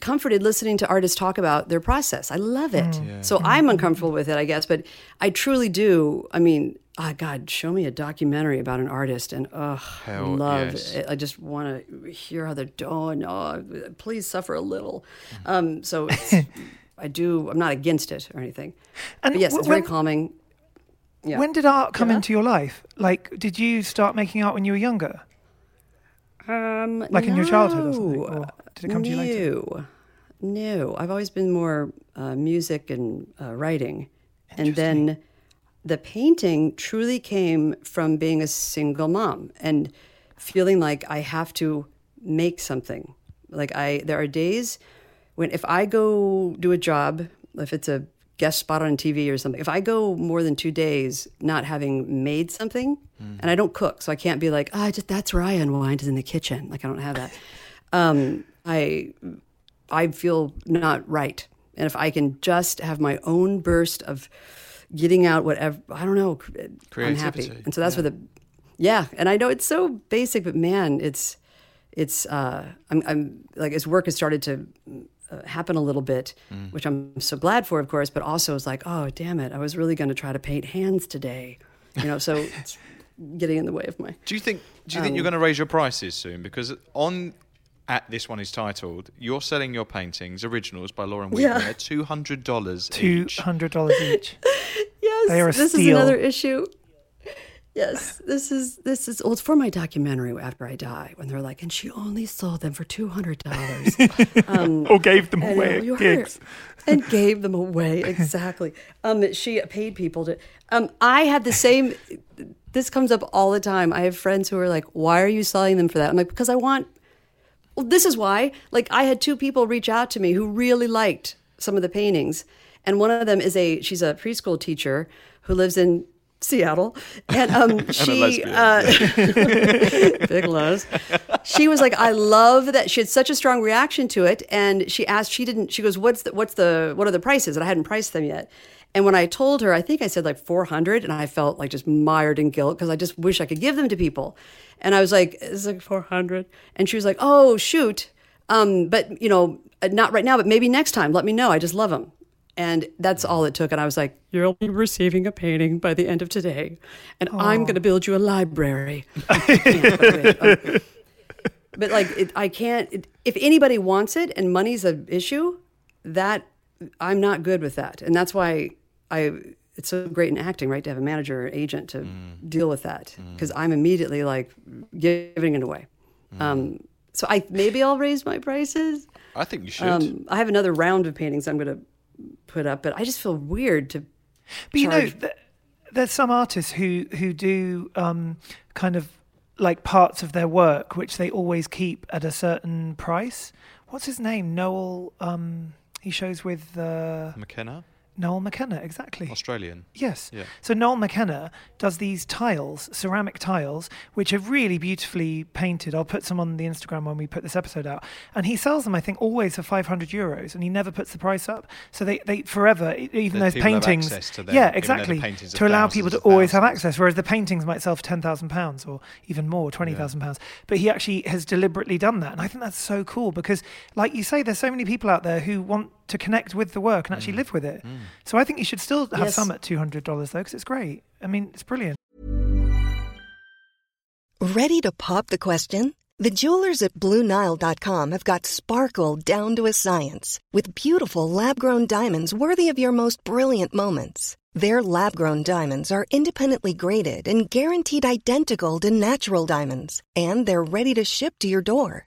comforted listening to artists talk about their process. I love it.
Mm.
So I'm uncomfortable with it, I guess. But I truly do. I mean, ah, God, show me a documentary about an artist, and oh, I
Hell,
love
yes.
it. I just want to hear how they're doing. Oh, please suffer a little. Um, so I do. I'm not against it or anything.
And
But yes, it's very calming. Yeah.
when did art come
Yeah.
into your life like did you start making art when you were younger
Um,
Like in your childhood or something, or did it come to you later?
No, no. I've always been more uh, music and uh, writing, and then the painting truly came from being a single mom and feeling like I have to make something. Like I, there are days when if I go do a job, if it's a guest spot on TV or something, if I go more than two days not having made something,
Hmm.
and I don't cook, so I can't be like, ah, just that's where I unwind is in the kitchen. Like I don't have that. Um, I I feel not right. And if I can just have my own burst of getting out whatever, I don't know, I'm happy. And so that's where the, yeah. And I know it's so basic, but man, it's, it's, uh, I'm, I'm like, as work has started to uh, happen a little bit,
Mm.
which I'm so glad for, of course, but also it's like, oh, damn it. I was really going to try to paint hands today, you know, so it's getting in the way of my,
Do you think? Do you think
Um,
you're going to raise your prices soon? Because on at this one is titled, "You're selling your paintings, originals by Lauren Weedman
Yeah.
at two hundred dollars
Two
each."
hundred dollars each.
Yes,
They are a
this is another issue. Yes, this is this is. Well, it's for my documentary after I die. When they're like, and she only sold them for two hundred dollars,
or gave them
I
away
heard
gigs.
and gave them away exactly. Um, she paid people to. Um, I had the same. This comes up all the time. I have friends who are like, "Why are you selling them for that?" I'm like, "Because I want." Well, this is why. Like, I had two people reach out to me who really liked some of the paintings, and one of them is a she's a preschool teacher who lives in Seattle, and um, she
lesbian.
uh, big lows. She was like, I love that. She had such a strong reaction to it, and she asked. She didn't. She goes, "What's the what's the what are the prices?" And I hadn't priced them yet. And when I told her, I think I said like 400, and I felt like just mired in guilt because I just wish I could give them to people. And I was like, "It's like 400," and she was like, "Oh shoot." Um, but you know, not right now, but maybe next time. Let me know. I just love them. And that's all it took. And I was like, You'll be receiving a painting by the end of today. And I'm going to build you a library. Yeah, but, like, it, I can't, it, if anybody wants it and money's an issue, that I'm not good with that. And that's why I, it's so great in acting, right? To have a manager or agent to deal with that. Because I'm immediately like giving it away. Um, so I maybe I'll raise my prices.
I think you should.
Um, I have another round of paintings I'm going to put up, but I just feel weird to.
But you know, th- there's some artists who who do um, kind of like parts of their work which they always keep at a certain price. What's his name? Noel. Um, he shows with uh,
McKenna,
Noel McKenna. Exactly.
Australian.
Yes.
Yeah.
So Noel McKenna does these tiles, ceramic tiles, which are really beautifully painted. I'll put some on the Instagram when we put this episode out. And he sells them, I think, always for 500 euros, and he never puts the price up. So they, they forever, even
That
those paintings,
access to them,
yeah,
the
exactly, to allow people to always have access. Whereas the paintings might sell for 10,000 pounds or even more, 20,000 pounds. But he actually has deliberately done that, and I think that's so cool because, like you say, there's so many people out there who want to connect with the work and actually
Mm.
live with it. So I think you should still have
Yes.
some at two hundred dollars though, because it's great. I mean, it's brilliant.
Ready to pop the question? The jewelers at BlueNile.com have got sparkle down to a science with beautiful lab grown diamonds worthy of your most brilliant moments. Their lab grown diamonds are independently graded and guaranteed identical to natural diamonds, and they're ready to ship to your door.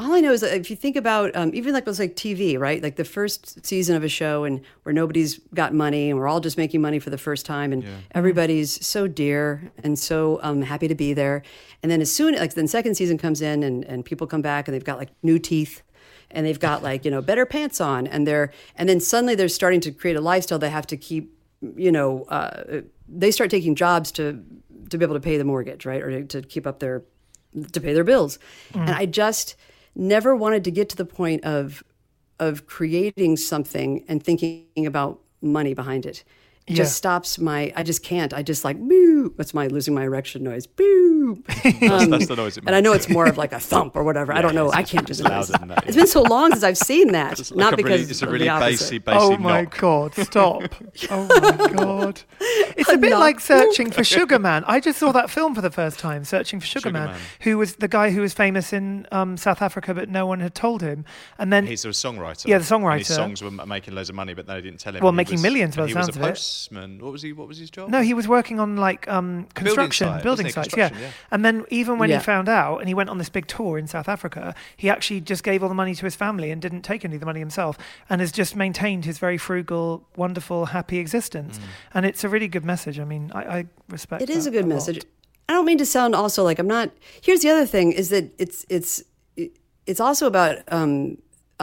All I know is that if you think about um, even like it was like TV, right? Like the first season of a show, and where nobody's got money, and we're all just making money for the first time, and everybody's so dear and so um, happy to be there. And then as soon like then second season comes in, and and people come back, and they've got like new teeth, and they've got like you know better pants on, and they're and then suddenly they're starting to create a lifestyle they have to keep, you know, uh, they start taking jobs to to be able to pay the mortgage, right, or to, to keep up their to pay their bills. And I just never wanted to get to the point of of creating something and thinking about money behind it.
Yeah.
just stops my. I just can't. I just like boo. That's my losing my erection noise. Boo. Um,
that's the noise it
And I know it's more of like a thump or whatever. I don't know. I can't do
it's
the noise.
louder than that,
It's been so long since I've seen that.
It's
not
like a
because
really, it's a really
the
bassy,
opposite.
bassy
Oh my
knock.
god, stop. oh my god. It's a bit
knock.
like searching for Sugar Man. I just saw that film for the first time, Searching for Sugar,
Sugar
Man,
Man.
who was the guy who was famous in um, South Africa, but no one had told him. And then
He's a songwriter.
Yeah, the
And his songs were making loads of money, but they didn't tell him.
Well, making
was-
millions by
and
the
he was
sounds
a
of it.
Postman. What was he? What was his job?
No, he was working on like um, construction,
site,
building sites. Yeah.
Construction, yeah.
And then even when
Yeah.
he found out and he went on this big tour in South Africa, he actually just gave all the money to his family and didn't take any of the money himself, and has just maintained his very frugal, wonderful, happy existence.
Mm.
And it's a really good message. I mean, I, I respect.
It is
that
a good
lot.
message. I don't mean to sound also like I'm not. Here's the other thing: is that it's it's it's also about. Um,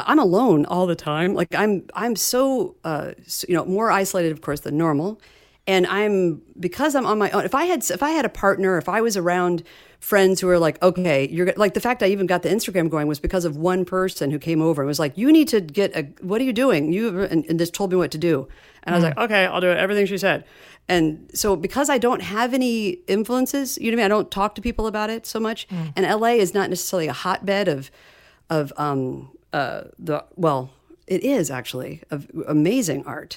I'm alone all the time. Like I'm I'm so uh, you know more isolated, of course, than normal, and I'm because I'm on my own. If I had if I had a partner, if I was around friends who were like, okay, you're go-" like the fact I even got the Instagram going was because of one person who came over and was like, you need to get a. What are you doing? You and, and just told me what to do, and I was like, okay, I'll do everything she said. And so because I don't have any influences, you know what I mean? I don't talk to people about it so much. And LA is not necessarily a hotbed of of um uh the well, it is actually amazing art.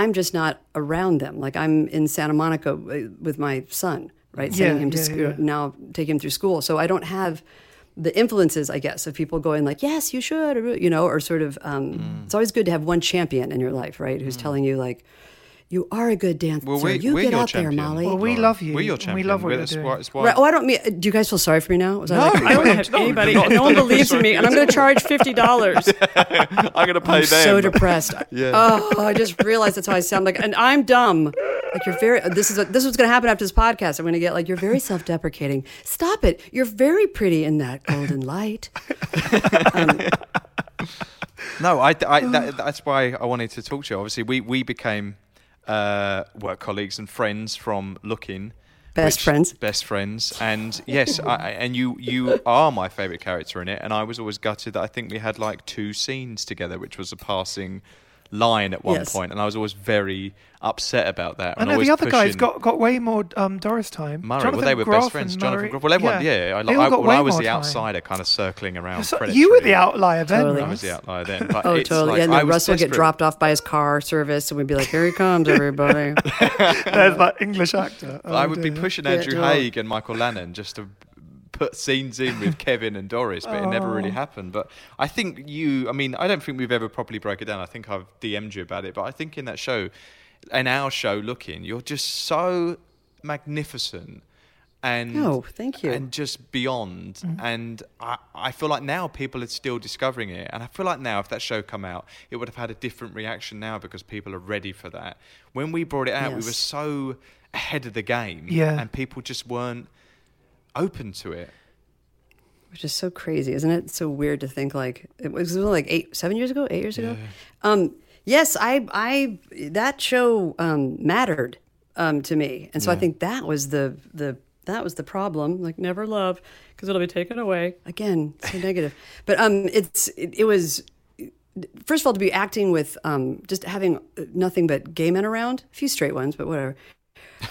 I'm just not around them. Like I'm in Santa Monica uh, with my son, right? Sending
Yeah,
him to
yeah,
school
yeah.
now, take him through school. So I don't have the influences, I guess, of people going like, "Yes, you should," or, you know, or sort of. Um,
Mm.
It's always good to have one champion in your life, right? Who's telling you like, "You are a good dancer.
Well, we-
you get
your
out there. Molly."
Well, we love you.
We're your champion.
We love what
We're-
you're doing.
why- why-
Right. Oh, I don't mean. Uh, do you guys feel sorry for me now? Was I
No,
like, I don't have
no,
anybody.
not-
no one
not
believes in me, and I'm going to charge fifty dollars.
I'm going to pay
I'm
them.
so depressed.
Yeah.
Oh, I just realized that's how I sound like, and I'm dumb. Like you're very. This is this is what's going to happen after this podcast. I'm going to get like you're very self-deprecating. Stop it. You're very pretty in that golden light.
Um, no, I, I that, that's why I wanted to talk to you. Obviously, we we became uh, work colleagues and friends from looking.
Best friends.
Best friends, and yes, I, and you you are my favourite character in it. And I was always gutted that I think we had like two scenes together, which was a passing line at one
Yes.
point, and I was always very upset about that.
I
and
know the other guys got, got way more um, Doris time.
Murray.
Jonathan
well, they were
Groff
best friends. Jonathan
Murray-
Groff. Well, everyone, yeah. I,
They
I,
all got
well,
way
I was
more
the
time.
outsider, kind of circling around.
So you were the outlier then.
Totally.
I was the outlier then. But
Oh,
it's
totally.
Like,
and
I
then
was
Russell would get dropped off by his car service, and we'd be like, "Here he comes, everybody."
There's that English actor. Oh,
I would be pushing Andrew
totally.
Haigh and Michael Lannan just to put scenes in with Kevin and Doris, but it never
Oh.
really happened. But I think you, I mean, I don't think we've ever properly broke it down. I think I've DM'd you about it, but I think in that show, in our show, looking, you're just so magnificent. And
Oh, thank you.
And just beyond,
Mm-hmm.
and I, I feel like now people are still discovering it, and I feel like now if that show come out, it would have had a different reaction now because people are ready for that. When we brought it out, we were so ahead of the game,
Yeah.
and people just weren't open to it.
which is so crazy, isn't it? It's so weird to think like it was like eight, seven years ago, eight years ago. Um, yes, I, I that show um, mattered um, to me, and so I think that was the the that was the problem. Like never love because it'll be taken away again. So negative, but um, it's it, it was. First of all, to be acting with um, just having nothing but gay men around, a few straight ones, but whatever.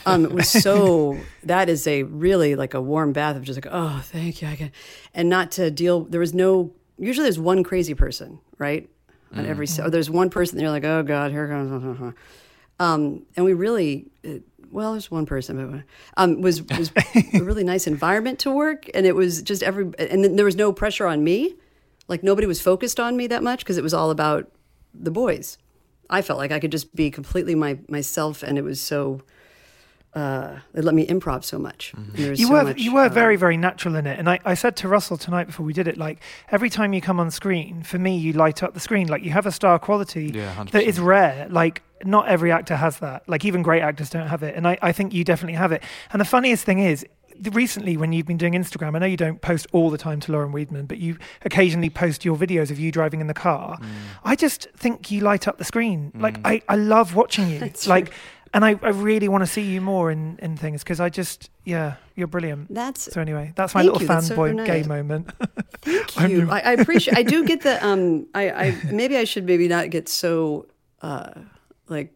Um, it was so that is a really like a warm bath of just like oh thank you I can, and not to deal. There was no usually there's one crazy person right on every se- or there's one person that you're like oh god here comes um, and we really uh, well there's one person but um, was was a really nice environment to work and it was just every and there was no pressure on me like nobody was focused on me that much because it was all about the boys. I felt like I could just be completely my myself, and it was so. Uh, it let me improv so much. And there was
You
so
were
much,
you were
uh,
very very natural in it, and I, I said to Russell tonight before we did it, like every time you come on screen, for me you light up the screen, like you have a star quality
Yeah,
that is rare. Like not every actor has that. Like even great actors don't have it, and I, I think you definitely have it. And the funniest thing is. Recently, when you've been doing Instagram, I know you don't post all the time to Lauren Weedman, but you occasionally post your videos of you driving in the car.
Mm.
I just think you light up the screen. Like I, I love watching you. Like
true.
And I, I really want to see you more in, in things because I just yeah you're brilliant.
That's
So anyway, that's my little
you, that's so
fanboy gay moment.
thank you. I, I appreciate. I do get the. Um, I, I maybe I should maybe not get so. Uh, like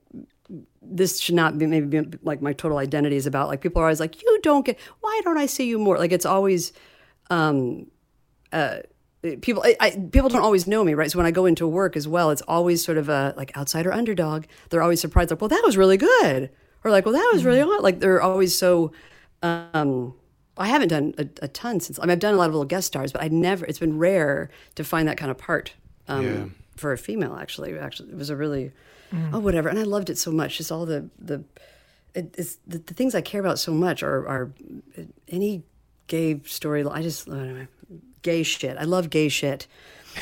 this should not be maybe be like my total identity is about. Like people are always like, you don't get. Why don't I see you more? Like it's always. um uh people I, I, people don't always know me right? So when i go into work as well it's always sort of a like outsider underdog. They're always surprised like well that was really good. Or like well that was really hot like they're always so um i haven't done a, a ton since I mean, i've done a lot of little guest stars but i never it's been rare to find that kind of part um for a female actually actually it was a really oh whatever and i loved it so much just all the the it, it's the, the things i care about so much are are any gay story i just uh, gay shit i love gay shit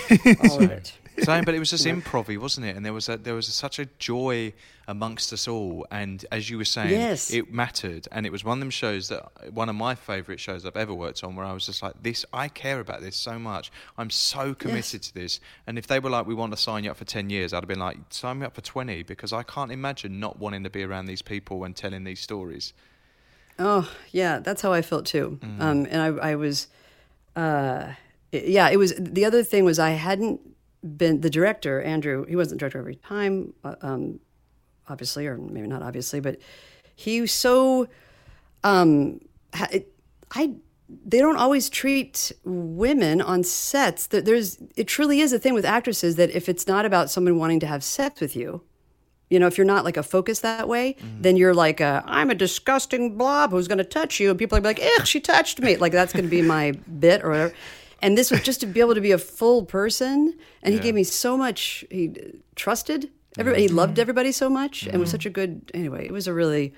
all of it
Same, but it was just improv wasn't it? And there was a, there was a, such a joy amongst us all. And as you were saying,
Yes.
it mattered. And it was one of them shows that one of my favourite shows I've ever worked on, where I was just like, this, I care about this so much. I'm so committed to this. And if they were like, we want to sign you up for ten years, I'd have been like, sign me up for twenty because I can't imagine not wanting to be around these people and telling these stories.
Oh yeah, that's how I felt too. Um, and I, I was, uh, yeah, it was. The other thing was I hadn't been the director Andrew. He wasn't director every time, uh, um, obviously, or maybe not obviously, but he so. Um, I they don't always treat women on sets. There's it truly is a thing with actresses that if it's not about someone wanting to have sex with you, you know, if you're not like a focus that way, mm-hmm. then you're like, i I'm a disgusting blob who's going to touch you. And people are like, ugh, she touched me. Like, that's going to be my bit or whatever. And this was just to be able to be a full person. And he gave me so much, he trusted everybody. He mm-hmm. loved everybody so much and was mm-hmm. such a good, anyway, it was a really,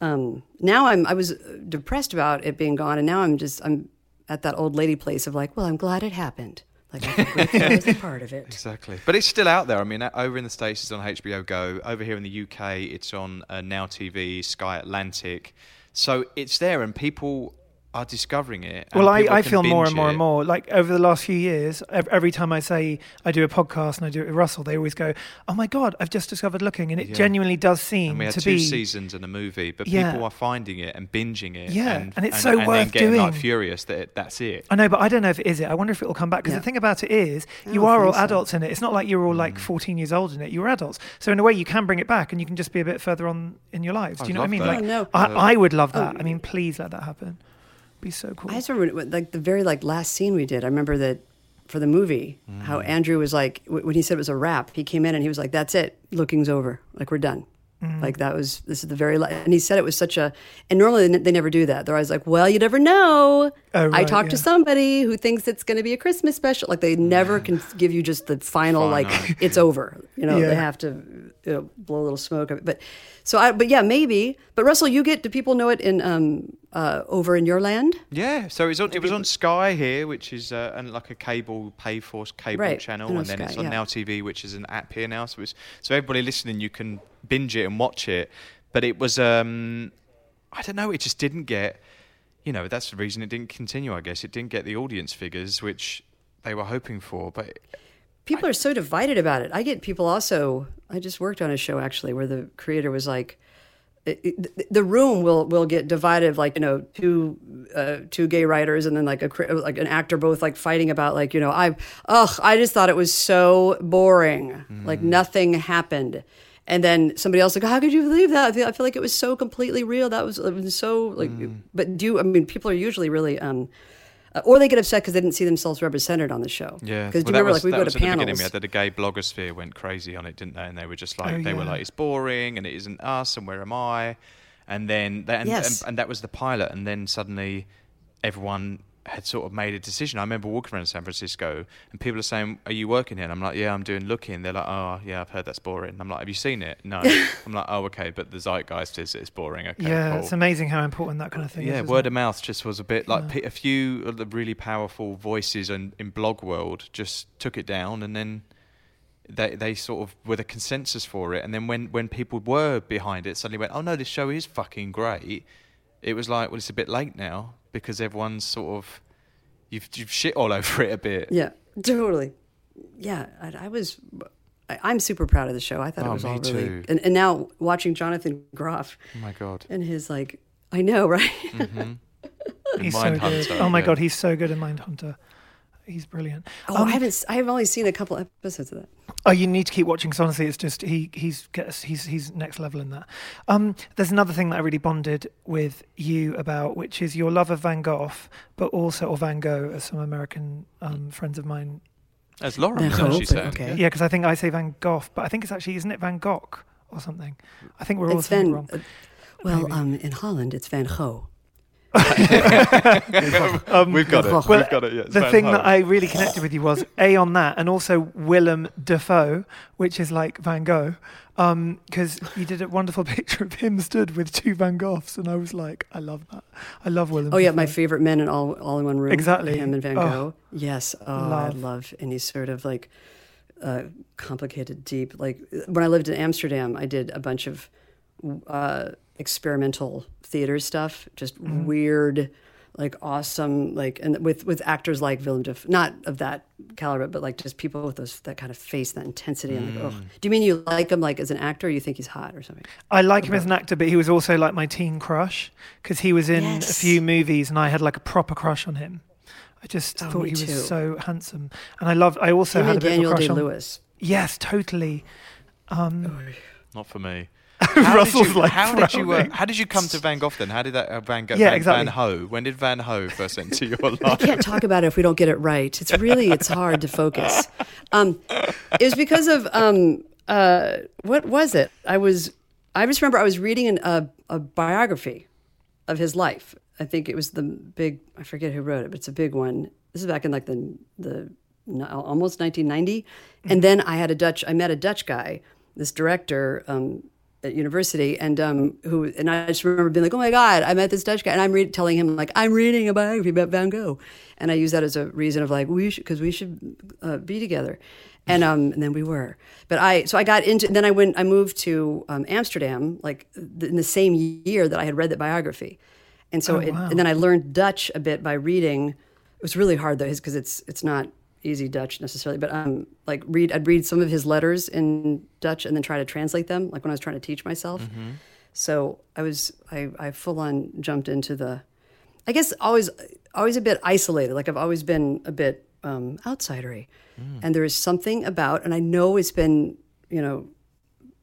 um, now I'm, I was depressed about it being gone. And now I'm just, I'm at that old lady place of like, well, I'm glad it happened. Like, I feel grateful I was a part of it.
Exactly. But it's still out there. I mean, over in the States, it's on HBO Go. Over here in the UK, it's on uh, Now TV, Sky Atlantic. So it's there, and people are discovering it.
Well, I, I feel more and more
it.
and more. Like over the last few years, every time I say I do a podcast and I do it with Russell, they always go, "Oh my god, I've just discovered looking," and it
Yeah.
genuinely does seem
And we had
to
two
be.
seasons and a movie, but
Yeah.
people are finding it and binging it.
Yeah,
and,
and it's so
and
worth
then getting like
doing.
furious that it, that's it.
I know, but I don't know if it is it. I wonder if it will come back because
Yeah.
the thing about it is, you are all
think so.
adults in it. It's not like you're all like
Mm.
14 years old in it. You're adults, so in a way, you can bring it back, and you can just be a bit further on in your lives. Do
I'd
you know what I mean?
that.
Like,
Oh, no.
I, I would love that. I mean, please let that happen. Be so cool.
I just remember when- like the very like last scene we did. I remember that for the movie, how mm. Andrew was like w- when he said it was a wrap. He came in and he was like, "That's it. Looking's over. Like we're done." Mm. Like that was this is the very la-. and he said it was such a and normally they, ne- they never do that. They're always like, "Well, you never know."
Oh,
I
right,
talked to somebody who thinks it's going to be a Christmas special. Like they mm. never can give you just the final like
Final.
it's over. You know,
Yeah.
they have to you know, blow a little smoke of it. But so I but yeah, maybe. But Russell, you get do people know it in um uh over in your land?
Yeah, so it was on, it was on Sky here, which is uh, and like a cable pay for cable
Right,
channel, and then
Sky,
it's on
yeah.
Now TV, which is an app here now. So it's, so everybody listening, you can binge it and watch it. But it was um, I don't know, it just didn't get, you know, that's the reason it didn't continue. I guess it didn't get the audience figures which they were hoping for. But
people are so divided about it. I get people also. I just worked on a show actually where the creator was like, the room will will get divided like you know two uh, two gay writers and then like a like an actor both like fighting about like you know I ugh I just thought it was so boring like nothing happened. And then somebody else like, how could you believe that? I feel, I feel like it was so completely real. That was, it was so like, but do I mean, people are usually really, um, uh, or they get upset because they didn't see themselves represented on the show.
Yeah,
Because
well,
do you remember,
was,
like, we
that
go to
at the beginning.
panels.
We had the, the gay blogosphere went crazy on it, didn't they? And they were just like,
Oh,
they were like, it's boring and it isn't us and where am I? And then that, and,
Yes.
and, and that was the pilot. And then suddenly everyone had sort of made a decision. I remember walking around San Francisco and people are saying, "Are you working here?" And I'm like, "Yeah, I'm doing looking." They're like, "Oh, yeah, I've heard that's boring." I'm like, "Have you seen it?" No. I'm like, "Oh, okay, but the zeitgeist is it's boring." Okay,
yeah,
cool.
it's amazing how important that kind of thing.
Yeah,
isn't
word
it?
of mouth just was a bit like pe- a few of the really powerful voices in, in blog world just took it down, and then they they sort of were the consensus for it. And then when when people were behind it, suddenly went, "Oh no, this show is fucking great." It was like, well, it's a bit late now because everyone's sort of you've you've shit all over it a bit.
Yeah, totally. Yeah, I, I was. I, I'm super proud of the show. I thought
Oh,
it was
me
all really.
too.
And, and now watching Jonathan Groff
Oh my god.
and his like, I know, right? Mm-hmm.
And
He's so
Mindhunter,
good. Oh my
yeah.
god, he's so good in Mindhunter. He's brilliant.
Oh,
Um,
I haven't. I have only seen a couple episodes of that.
Oh, you need to keep watching. Because honestly, it's just he he's gets he's he's next level in that. Um, there's another thing that I really bonded with you about, which is your love of Van Gogh, but also or Van Gogh, as some American um, friends of mine.
As Laura
Van
was
Gogh,
actually saying.
okay.
Yeah, because I think I say Van Gogh, but I think it's actually isn't it Van Gogh or something? I think we're all saying
Van.
wrong.
uh, well, um, in Holland, it's Van Gogh.
We've got it.
Well,
We've got it. Yeah,
the thing
Gogh.
that I really connected with you was a on that, and also Willem Dafoe, which is like Van Gogh, because you did a wonderful picture of him stood with two Van Goghs, and I was like, I love that. I love Willem.
Oh yeah, my favorite men in all all in one room.
Exactly.
Him and Van
Oh.
Gogh. Yes. Oh, I
Love.
love any sort of like uh, complicated, deep. Like when I lived in Amsterdam, I did a bunch of uh, experimental theater stuff, just
Mm-hmm.
weird, like awesome, like and with with actors like Willem Dafoe, not of that caliber, but like just people with those that kind of face, that intensity. And like, oh,
Mm.
do you mean you like him like as an actor? or You think he's hot or something?
I like him as an actor, but he was also like my teen crush because he was in a few movies, and I had like a proper crush on him. I just
Oh,
thought he was
too.
so handsome, and I loved. I also
Him
had
and
a bit of a
Day
crush on.
Lewis.
Yes, totally.
Um, Not for me. How
Russell's
did you,
like
how did you uh, how did you come to Van Gogh then? How did that uh, Van Gogh?
Yeah,
Van,
exactly.
Van Ho. When did Van Ho first enter your life?
I can't talk about it if we don't get it right. It's really it's hard to focus. Um, it was because of um, uh, what was it? I was I just remember I was reading an, a a biography of his life. I think it was the big I forget who wrote it, but it's a big one. This is back in like the the almost 1990, and then I had a Dutch. I met a Dutch guy, this director. Um, at university, and um, who and I just remember being like, "Oh my God, I met this Dutch guy," and I'm read, telling him like, "I'm reading a biography about Van Gogh," and I use that as a reason of like, "We should," because we should uh, be together, and um, and then we were. But I so I got into then I went I moved to um, Amsterdam like th- in the same year that I had read that biography, and so
Oh,
it,
wow.
and then I learned Dutch a bit by reading. It was really hard though, because it's it's not easy Dutch necessarily, but um, like read I'd read some of his letters in Dutch and then try to translate them, like when I was trying to teach myself. So I was I, I full on jumped into the, I guess always always a bit isolated. Like I've always been a bit um, outsidery, and there is something about, and I know it's been you know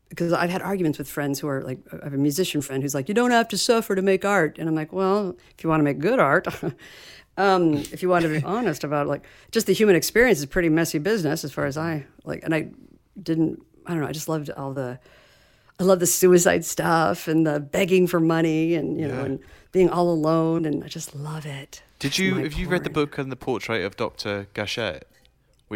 because I've had arguments with friends who are like, I have a musician friend who's like, you don't have to suffer to make art. And I'm like, well, if you want to make good art, um, if you want to be honest about like, just the human experience is pretty messy business as far as I like. And I didn't, I don't know, I just loved all the, I love the suicide stuff and the begging for money and, you know, and being all alone. And I just love it.
Did you have you read the book and the portrait of Doctor Gachet,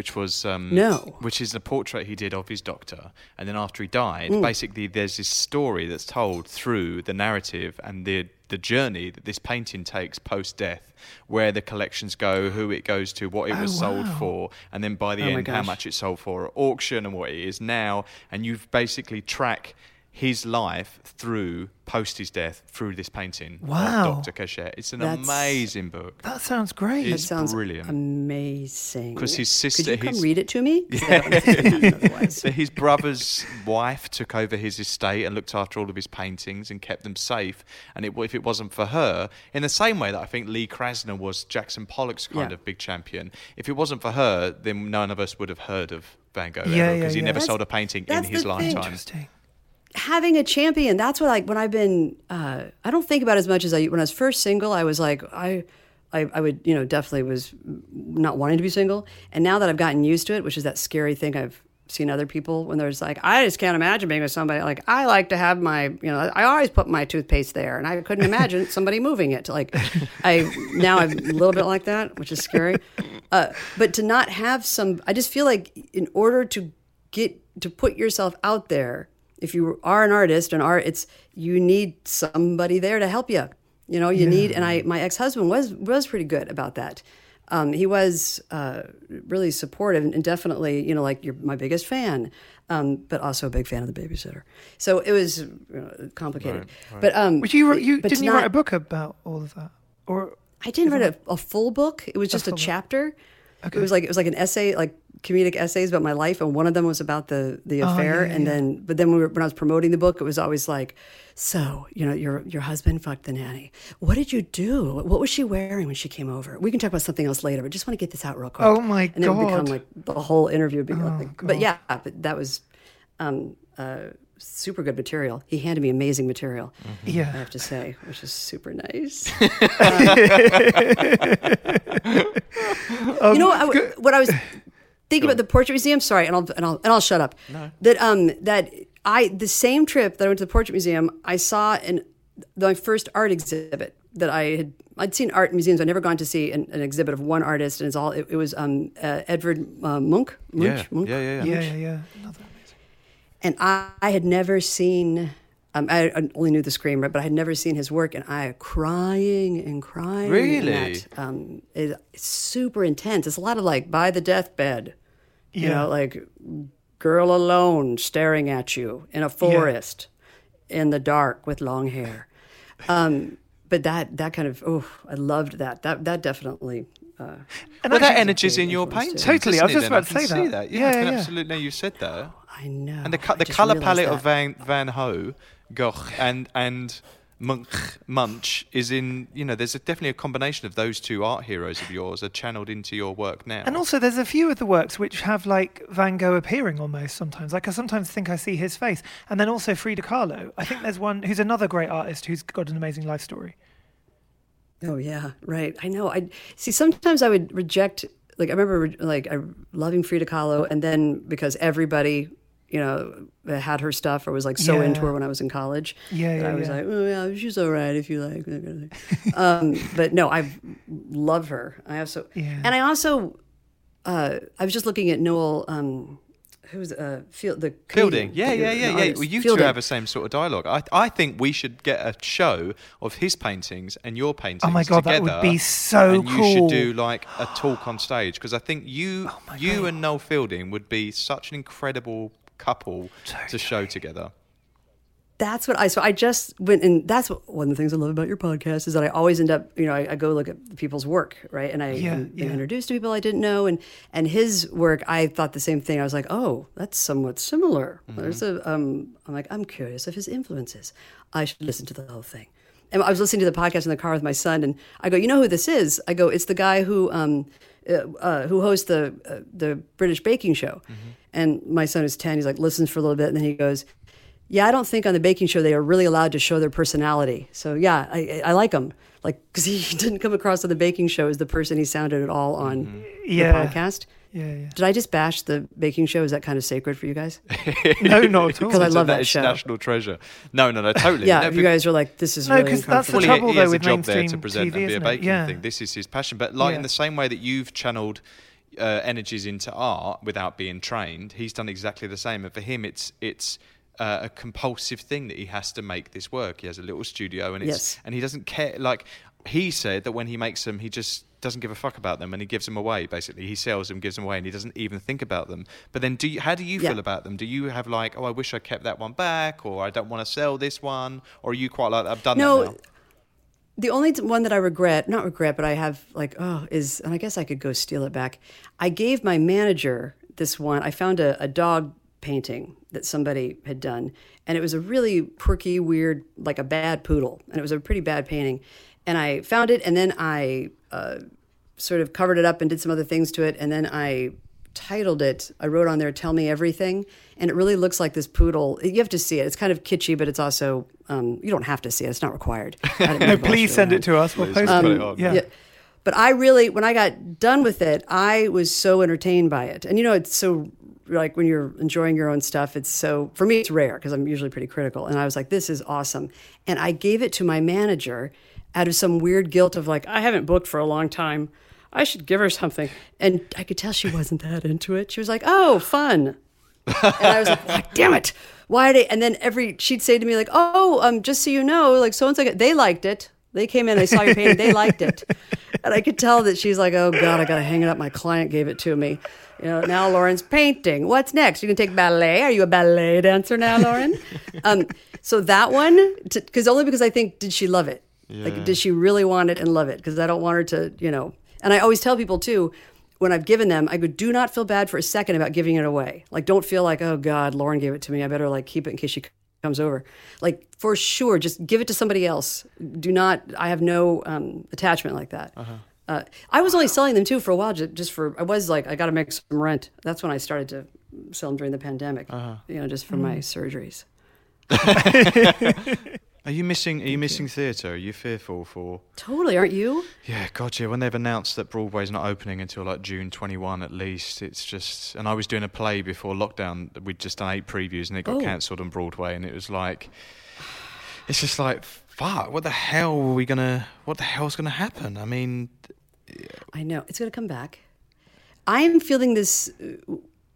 which was um,
No.
which is the portrait he did of his doctor, and then after he died,
Mm.
basically there's this story that's told through the narrative and the the journey that this painting takes post death, where the collections go, who it goes to, what it was
Oh,
sold
wow.
for, and then by the
Oh
end how much it sold for at auction and what it is now, and you've basically track his life through post his death through this painting
Wow.
Dr. Gachet. It's an
That's-
amazing book.
That sounds great.
That
It's
sounds
brilliant.
Amazing.
Because his sister-
Could you come read it to me? I don't understand otherwise.
So his brother's wife took over his estate and looked after all of his paintings and kept them safe. And it, if it wasn't for her, in the same way that I think Lee Krasner was Jackson Pollock's kind
Yeah.
of big champion, if it wasn't for her, then none of us would have heard of Van Gogh
Yeah,
because
yeah,
he
yeah.
never
That's-
sold a painting in his
the thing.
lifetime.
Interesting.
Having a champion that's what like when i've been uh, i don't think about it as much as i when i was first single i was like I, I i would you know definitely was not wanting to be single. And now that i've gotten used to it which is that scary thing i've seen other people when there's like i just can't imagine being with somebody like i like to have my you know i always put my toothpaste there and i couldn't imagine somebody moving it like i now i'm a little bit like that which is scary. Uh, but to not have some i just feel like in order to get to put yourself out there if you are an artist and art it's you need somebody there to help you. You know you need and i my ex-husband was was pretty good about that. Um, he was uh, really supportive and definitely you know like you're my biggest fan um, but also a big fan of the babysitter. So it was you know, complicated but um
Would you wr- you
but
didn't you
not-
write a book about all of that, or
I didn't write a, a full book. It was just a
full book.
chapter. It was like it was like an essay, like comedic essays about my life, and one of them was about the the affair.
Oh, yeah,
and
yeah.
then, but then we were, when I was promoting the book, it was always like, "So, you know, your your husband fucked the nanny. What did you do? What was she wearing when she came over? We can talk about something else later, but just want to get this out real quick."
Oh, my
And it would become
Oh,
like the whole interview would be like, but yeah, but that was um, uh, super good material. He handed me amazing material. I
Yeah.
have to say, which is super nice.
Um,
you know what I, what I was thinking about the portrait museum. Sorry, and I'll and I'll and I'll shut up. That um that I the same trip that I went to the portrait museum, I saw an my first art exhibit that I had. I'd seen art in museums. I'd never gone to see an, an exhibit of one artist, and it's all. It, it was um, uh, Edvard uh, Munch.
Yeah,
Munch? Munch?
yeah, yeah, yeah.
Yeah, yeah, yeah. Another amazing.
And I, I had never seen, um, I I only knew the Scream, right, but I had never seen his work, and I crying and crying.
Really?
that. Um, it, it's super intense. It's a lot of like by the deathbed, you
Yeah.
know, like girl alone staring at you in a forest in the dark with long hair. Um, but that that kind of oh, I loved that. That that definitely. Uh,
And
well, that
actually-
energy's in your
influence
paintings.
Totally, I was just about to
can
say
see
that.
that.
Yeah,
Yeah, I can
yeah.
absolutely. No, you said that.
I know.
And the, co- the color palette
that.
of Van Van Ho, Gogh, and and Munch, Munch is in. You know, there's a, definitely a combination of those two art heroes of yours are channeled into your work now.
And also, there's a few of the works which have like Van Gogh appearing almost sometimes. Like I sometimes think I see his face, and then also Frida Kahlo. I think there's one who's another great artist who's got an amazing life story.
Oh yeah, right. I know. I see. Sometimes I would reject. Like I remember, like I loving Frida Kahlo, and then because everybody, you know, had her stuff or was like so
Yeah.
into her when I was in college.
Yeah, yeah,
I was
yeah.
like, oh yeah, she's all right if you like. that kind of thing. um, but no, I love her. I have so,
Yeah.
and I also, uh, I was just looking at Noel. Um, who's uh, Field, the
Fielding, yeah, yeah, yeah, yeah.
artist.
Well, you two have the same sort of dialogue. I, I think we should get a show of his paintings and your paintings.
Oh my God, that would be so
and you
cool. Oh
should do like a talk on stage because I think you, you and Noel Fielding would be such an incredible couple to show together.
that's what I so I just went and that's what, one of the things I love about your podcast is that I always end up you know I, I go look at people's work right? And I
Yeah,
am
yeah.
introduced to people I didn't know and and his work I thought the same thing. I was like oh that's somewhat similar. There's a um I'm like I'm curious of his influences. I should listen to the whole thing. And I was listening to the podcast in the car with my son and I go you know who this is? I go it's the guy who um uh, uh, who hosts the uh, the British baking show and my son is 10 he's like listens for a little bit and then he goes yeah, I don't think on the baking show they are really allowed to show their personality. So yeah, I, I like him. Like because he didn't come across on the baking show as the person he sounded at all on
Yeah.
the podcast.
Yeah, yeah.
Did I just bash the baking show? Is that kind of sacred for you guys?
No, not at all.
Because I
So
love that
is
show.
national treasure. No, no, no, totally.
Yeah,
No,
you guys are like, this is
No,
really
'cause that's the
uncomfortable.
Well,
trouble,
he, he
though,
a
with
job there to present
TV,
and be a baking
Yeah.
thing. This is his passion. But like in the same way that you've channeled uh, energies into art without being trained, he's done exactly the same. And for him, it's it's uh, a compulsive thing that he has to make this work. He has a little studio, and it's
Yes.
and he doesn't care. Like he said that when he makes them, he just doesn't give a fuck about them and he gives them away basically he sells them gives them away and he doesn't even think about them but then do you how do you
Yeah.
feel about them do you have like oh i wish i kept that one back or i don't want to sell this one or are you quite like i've done
No,
that now
The only one that I regret, not regret, but I have like, oh, is, and I guess I could go steal it back. I gave my manager this one. I found a, a dog painting that somebody had done, and it was a really quirky, weird, like a bad poodle, and it was a pretty bad painting. And I found it, and then I uh, sort of covered it up and did some other things to it, and then I titled it. I wrote on there, "Tell me everything," and it really looks like this poodle. You have to see it. It's kind of kitschy, but it's also um, you don't have to see it. It's not required.
No,
know if I
please send it to us. We'll
Please,
post
put
it.
it on.
Yeah.
yeah. But I really, when I got done with it, I was so entertained by it. And you know, it's so like when you're enjoying your own stuff, it's so, for me, it's rare because I'm usually pretty critical. And I was like, this is awesome. And I gave it to my manager out of some weird guilt of like, I haven't booked for a long time. I should give her something. And I could tell she wasn't that into it. She was like, oh, fun. and I was like, "Ah, damn it. Why did and then every she'd say to me like, oh, um, just so you know, like so and so they liked it. They came in, they saw your painting, they liked it. And I could tell that she's like, oh God, I gotta hang it up. My client gave it to me. You know, now Lauren's painting. What's next? You can take ballet. Are you a ballet dancer now, Lauren? um, so that one, because only because I think, did she love it? Like, does she really want it and love it? Because I don't want her to, you know. And I always tell people too, when I've given them, I go, do not feel bad for a second about giving it away. Like, don't feel like, oh God, Lauren gave it to me. I better like keep it in case she comes over. Like, for sure, just give it to somebody else. Do not, I have no um, attachment like that. Uh, I was only selling them too for a while, ju- just for, I was like, I got to make some rent. That's when I started to sell them during the pandemic, you know, just for my surgeries.
Are you missing? Are you missing theatre? Are you fearful for?
Totally, aren't you?
Yeah, God, yeah. When they've announced that Broadway's not opening until like June 21 at least, it's just. And I was doing a play before lockdown. We'd just done eight previews and it got
Oh.
cancelled on Broadway, and it was like, it's just like, fuck. What the hell are we gonna? What the hell's gonna happen? I mean,
I know it's going to come back. I'm feeling this.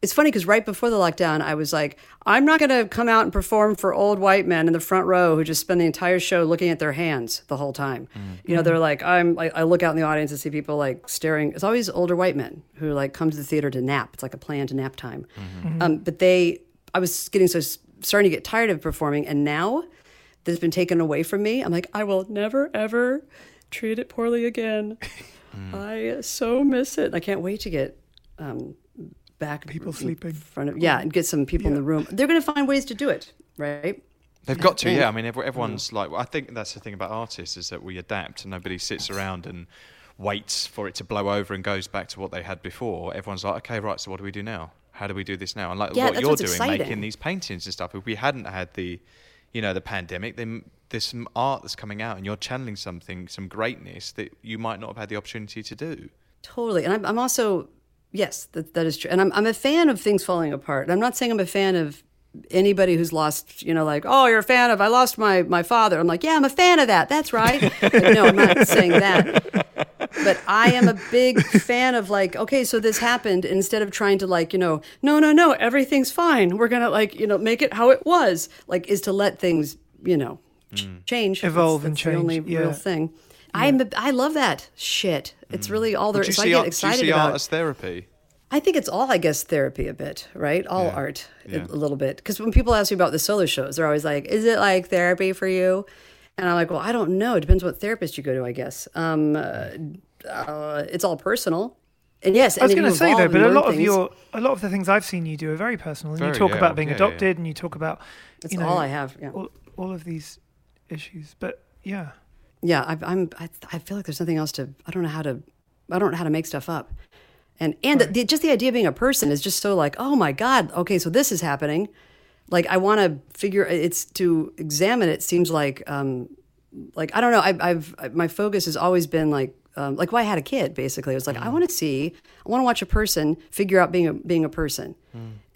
It's funny because right before the lockdown, I was like, I'm not going to come out and perform for old white men in the front row who just spend the entire show looking at their hands the whole time. You know, they're like, I'm. I, I look out in the audience and see people like staring. It's always older white men who like come to the theater to nap. It's like a planned nap time. Um, but they, I was getting so starting to get tired of performing, and now that's been taken away from me. I'm like, I will never ever treat it poorly again. I so miss it. I can't wait to get um, back
People sleeping
in
sleeping.
front of yeah, and get some people in the room. They're going to find ways to do it, right?
They've got to,
Yeah.
yeah. I mean, everyone's like, I think that's the thing about artists is that we adapt, and nobody sits around and waits for it to blow over and goes back to what they had before. Everyone's like, okay, right. So what do we do now? How do we do this now? And like
Yeah,
what you're doing,
exciting.
making these paintings and stuff. If we hadn't had the, you know, the pandemic, then there's some art that's coming out, and you're channeling something, some greatness that you might not have had the opportunity to do.
Totally. And I'm, I'm also, yes, that, that is true. And I'm, I'm a fan of things falling apart. I'm not saying I'm a fan of anybody who's lost, you know, like, oh, you're a fan of, I lost my, my father. I'm like, yeah, I'm a fan of that. That's right. No, I'm not saying that. But I am a big fan of like, okay, so this happened. Instead of trying to like, you know, no, no, no, everything's fine. We're going to like, you know, make it how it was. Like, is to let things, you know, ch- mm. change. That's-
Evolve and
that's The only
yeah.
real thing. I'm a, I love that shit. It's really all there
Do you.
I
see,
get
art, do you
excited
see
about.
art as therapy?
I think it's all, I guess, therapy a bit, right? All
Yeah.
art a-
Yeah.
a little bit. Because when people ask me about the solo shows, they're always like, "Is it like therapy for you?" And I'm like, "Well, I don't know. It depends what therapist you go to, I guess. Um, uh, uh, it's all personal." And yes,
I was going to say though, but a
learn
lot of
things.
your, a lot of the things I've seen you do are very personal, and you talk
yeah,
about being
yeah, yeah,
adopted, and you talk about,
That's
you know,
all I have. Yeah,
all, all of these issues. But yeah,
yeah. I, I'm. I, I feel like there's nothing else to. I don't know how to. I don't know how to make stuff up. And and the, the, just the idea of being a person is just so like, oh my god, okay, so this is happening. Like I want to figure. It's to examine it. Seems like um, like I don't know. I, I've I- my focus has always been like um, like why I had a kid. Basically, it was like I want to see, I want to watch a person figure out being a being a person,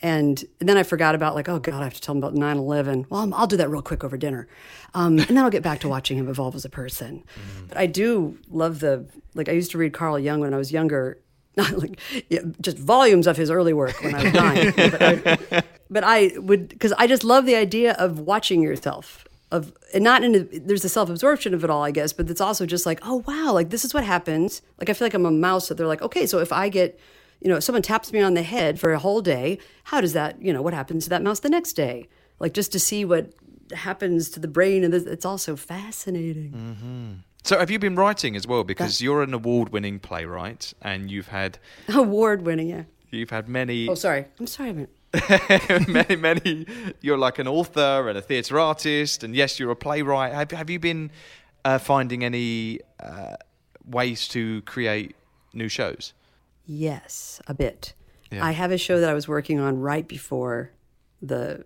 and, and then I forgot about like oh god, I have to tell him about 9-11. Well, I'm, I'll do that real quick over dinner, um, and then I'll get back to watching him evolve as a person. But I do love the like I used to read Carl Jung when I was younger. Not like yeah, just volumes of his early work when I was nine. but, I, but I would because I just love the idea of watching yourself of and not in a, there's the self absorption of it all, I guess, but it's also just like oh wow, like this is what happens. Like I feel like I'm a mouse that they're like okay, so if I get you know if someone taps me on the head for a whole day, how does that you know what happens to that mouse the next day? Like just to see what happens to the brain and it's also fascinating.
So have you been writing as well? Because you're an award-winning playwright, and you've had
Award winning, yeah.
you've had many
Oh, sorry. I'm sorry.
Many, many. You're like an author and a theatre artist, and yes, you're a playwright. Have, have you been uh, finding any uh, ways to create new shows?
Yes, a bit.
Yeah.
I have a show that I was working on right before the.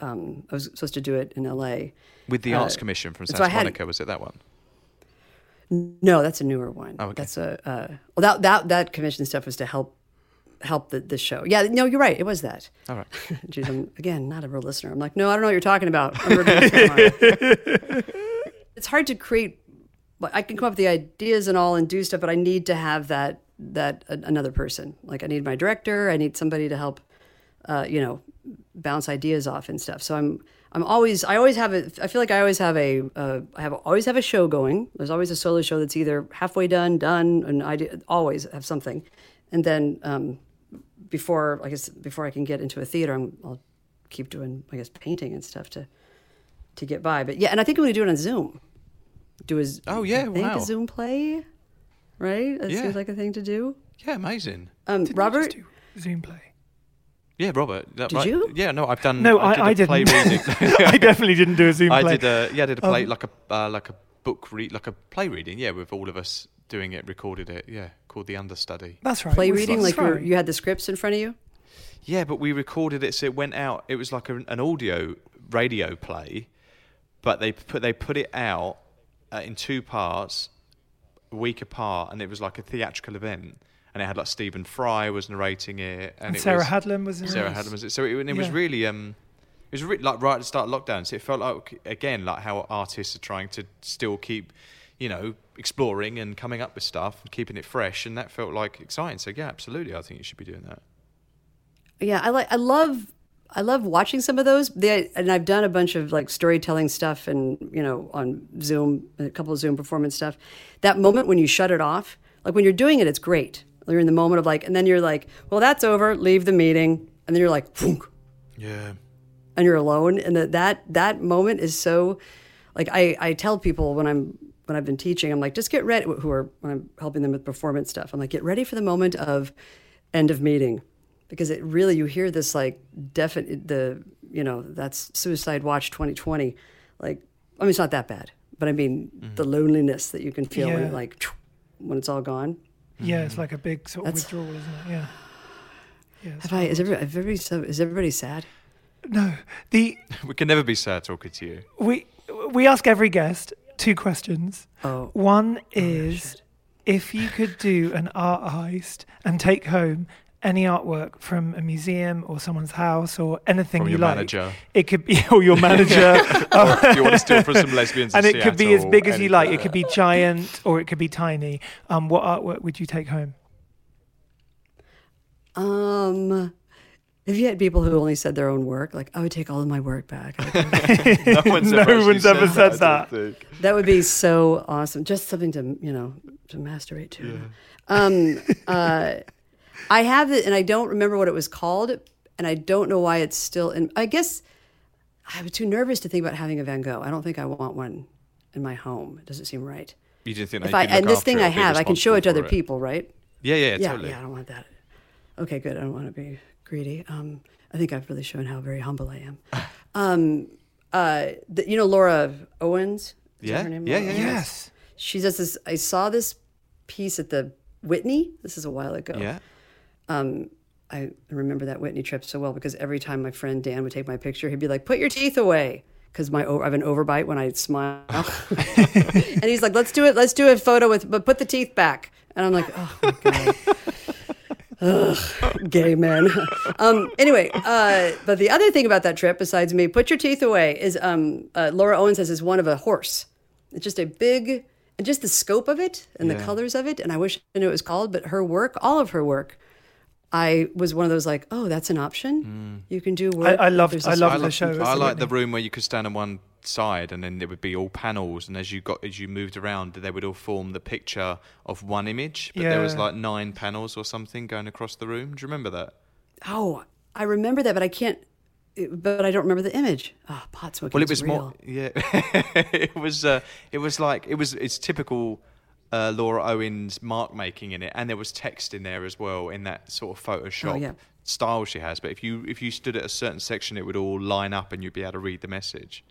Um, I was supposed to do it in L.A.
With the
Uh,
Arts Commission from
so
Santa
had-
Monica, was it that one?
No, that's a newer one.
Oh, okay.
That's a uh, well that that that commission stuff was to help help the, the show. Yeah, no, you're right. It was that.
All right.
Jeez, I'm again not a real listener. I'm like, no, I don't know what you're talking about. I'm working on it. it's hard to create. I can come up with the ideas and all and do stuff, but I need to have that that another person. Like I need my director. I need somebody to help. Uh, you know, bounce ideas off and stuff. So I'm I'm always I always have a I feel like I always have a uh, I have always have a show going. There's always a solo show that's either halfway done, done, and I do- always have something. And then um, before I guess before I can get into a theater, I'm, I'll keep doing I guess painting and stuff to to get by. But yeah, and I think I'm to do it on Zoom. Do a
Oh, yeah, wow.
a Zoom play, right? That
Yeah.
seems like a thing to do.
Yeah, amazing.
Um,
Didn't
Robert,
just do Zoom play.
Yeah, Robert. that-
Did
right-
you?
Yeah, no, I've done.
No,
I,
I, I
did a play
didn't.
reading.
I definitely didn't do a Zoom
I
play.
did a yeah, I did a play
Um,
like a uh, like a book read like a play reading. Yeah, with all of us doing it, recorded it. Yeah, called the understudy.
That's right.
play
we-
reading, like you,
right.
you had the scripts in front of you.
Yeah, but we recorded it so it went out. It was like a, an audio radio play, but they put they put it out uh, in two parts, a week apart, and it was like a theatrical event. And it had like Stephen Fry was narrating it, and,
And
it
Sarah
was,
Hadland was in
Sarah
it.
Hadland was it. So it, and it was really um, it was really like right at the start of lockdown. So it felt like again like how artists are trying to still keep, you know, exploring and coming up with stuff and keeping it fresh, and that felt like exciting. So yeah, absolutely, I think you should be doing that.
Yeah, I like. I love. I love watching some of those. They, and I've done a bunch of like storytelling stuff, and you know, on Zoom, a couple of Zoom performance stuff. That moment when you shut it off, like when you're doing it, it's great. You're in the moment of like, and then you're like, well, that's over. Leave the meeting, and then you're like, "Phoonk,"
Yeah.
and you're alone. And that that that moment is so. Like I, I tell people when I'm when I've been teaching, I'm like, just get ready. Who are when I'm helping them with performance stuff, I'm like, get ready for the moment of end of meeting, because it really you hear this like definite the you know that's Suicide Watch 2020, like I mean it's not that bad, but I mean mm-hmm. the loneliness that you can feel when it like when it's all gone.
Yeah, it's like a big sort of
That's-
withdrawal, isn't it? Yeah. Yeah.
Have I, is everybody, everybody so is everybody sad?
No, the
We can never be sad talking to you.
we we ask every guest two questions.
Oh.
One oh, is if you could do an art heist and take home any artwork from a museum or someone's house or anything
From
you
your
like.
manager.
It could be or your manager.
Or if you want to steal from some lesbians,
and
in
it could be as big as you like. It could be giant or it could be tiny. Um, what artwork would you take home?
Um, have you had people who only said their own work? Like, I would take all of my work back.
No one's
No
ever, actually
one's ever said
I
that.
don't.
That would be so awesome. Just something to you know to masturbate to. Um, uh, I have it, and I don't remember what it was called, and I don't know why it's still. in I guess I was too nervous to think about having a Van Gogh. I don't think I want one in my home. It doesn't seem right.
You didn't think
If
they
I
could look
and this
after
thing I have, I can show it to other
responsible for
people, right?
Yeah, yeah,
Yeah,
totally.
yeah. I don't want that. Okay, good. I don't want to be greedy. Um, I think I've really shown how very humble I am. Um, uh, the, you know Laura Owens. Is
Yeah,
her name?
yeah, yeah, yeah.
Yes.
She does this. I saw this piece at the Whitney. This is a while ago.
Yeah.
Um, I remember that Whitney trip so well because every time my friend Dan would take my picture, he'd be like, "Put your teeth away," because my I have an overbite when I smile. and he's like, "Let's do it. Let's do a photo with, but put the teeth back." And I'm like, "Oh my god." Ugh, gay men. um, anyway, uh, but the other thing about that trip, besides me, put your teeth away, is um, uh, Laura Owens says this one of a horse. It's just a big, and just the scope of it and the colors of it. And I wish I knew what it was called, but her work, all of her work, I was one of those like, oh, that's an option. You can do work.
I loved-
There's
I
this-
loved
I
the show
I like the room where you could stand on one side and then it would be all panels, and as you got as you moved around, they would all form the picture of one image. But there was like nine panels or something going across the room. Do you remember that?
Oh, I remember that, but I can't. But I don't remember the image. Oh, pot smoking.
Well, it was more. Yeah, it was. Uh, it was like it was. It's typical. Uh, Laura Owens mark making in it, and there was text in there as well in that sort of Photoshop
Oh, yeah.
style she has. But if you if you stood at a certain section, it would all line up, and you'd be able to read the message.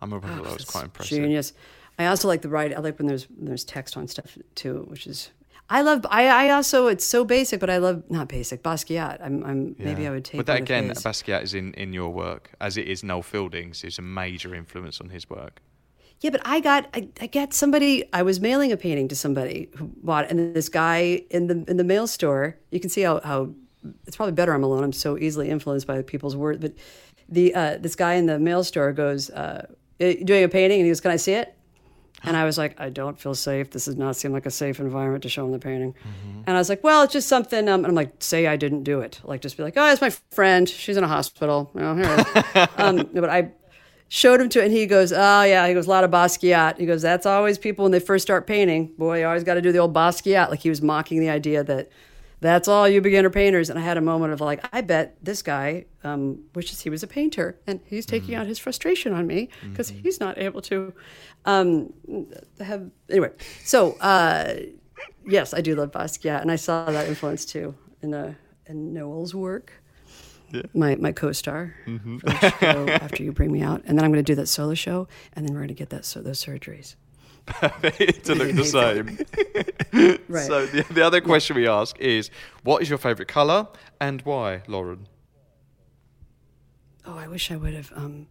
I remember that was quite impressive.
Genius. I also like the write. I like when there's there's text on stuff too, which is. I love. I, I also. It's so basic, but I love not basic. Basquiat. I'm. I'm. Maybe I would take.
But that again. Basquiat is in, in your work, as it is Noel Fielding's. Is a major influence on his work.
Yeah, but I got I, I got somebody. I was mailing a painting to somebody who bought, it, and this guy in the in the mail store. You can see how how it's probably better I'm alone. I'm so easily influenced by people's words. But the uh, this guy in the mail store goes, uh, doing a painting, and he goes, "Can I see it?" And I was like, I don't feel safe. This does not seem like a safe environment to show him the painting. And I was like, well, it's just something. Um, and I'm like, say I didn't do it. Like, just be like, oh, it's my friend. She's in a hospital. You know, here um, but I showed him to it, and he goes, oh, yeah. He goes, a lot of Basquiat. He goes, that's always people when they first start painting. Boy, you always got to do the old Basquiat. Like, he was mocking the idea that that's all you beginner painters. And I had a moment of like, I bet this guy um, wishes he was a painter and he's taking out his frustration on me because he's not able to um, have. Anyway, so uh, yes, I do love Basquiat, and I saw that influence too in uh, in Noel's work. My my co-star
Mm-hmm.
for the show after you bring me out, and then I'm going to do that solo show, and then we're going to get that so those surgeries.
to look the same.
Right.
So the, the other question we ask is, what is your favourite colour and why, Lauren?
Oh, I wish I would have um,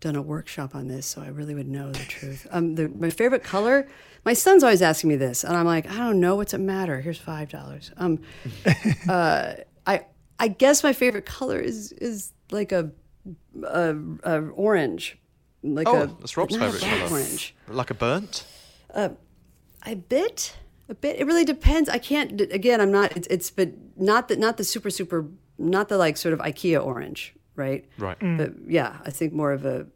done a workshop on this, so I really would know the truth. Um, the, my favorite color. My son's always asking me this, and I'm like, I don't know. What's it matter? Here's five dollars. Um, uh, I I guess my favorite color is is like a, a, a orange, like
Oh,
a
that's Rob's favourite colour.
Orange.
Like a burnt?
Uh, a bit, a bit. It really depends. I can't. Again, I'm not. It's, it's but not the not the super super not the like sort of IKEA orange, right?
Right. Mm.
But yeah, I think more of a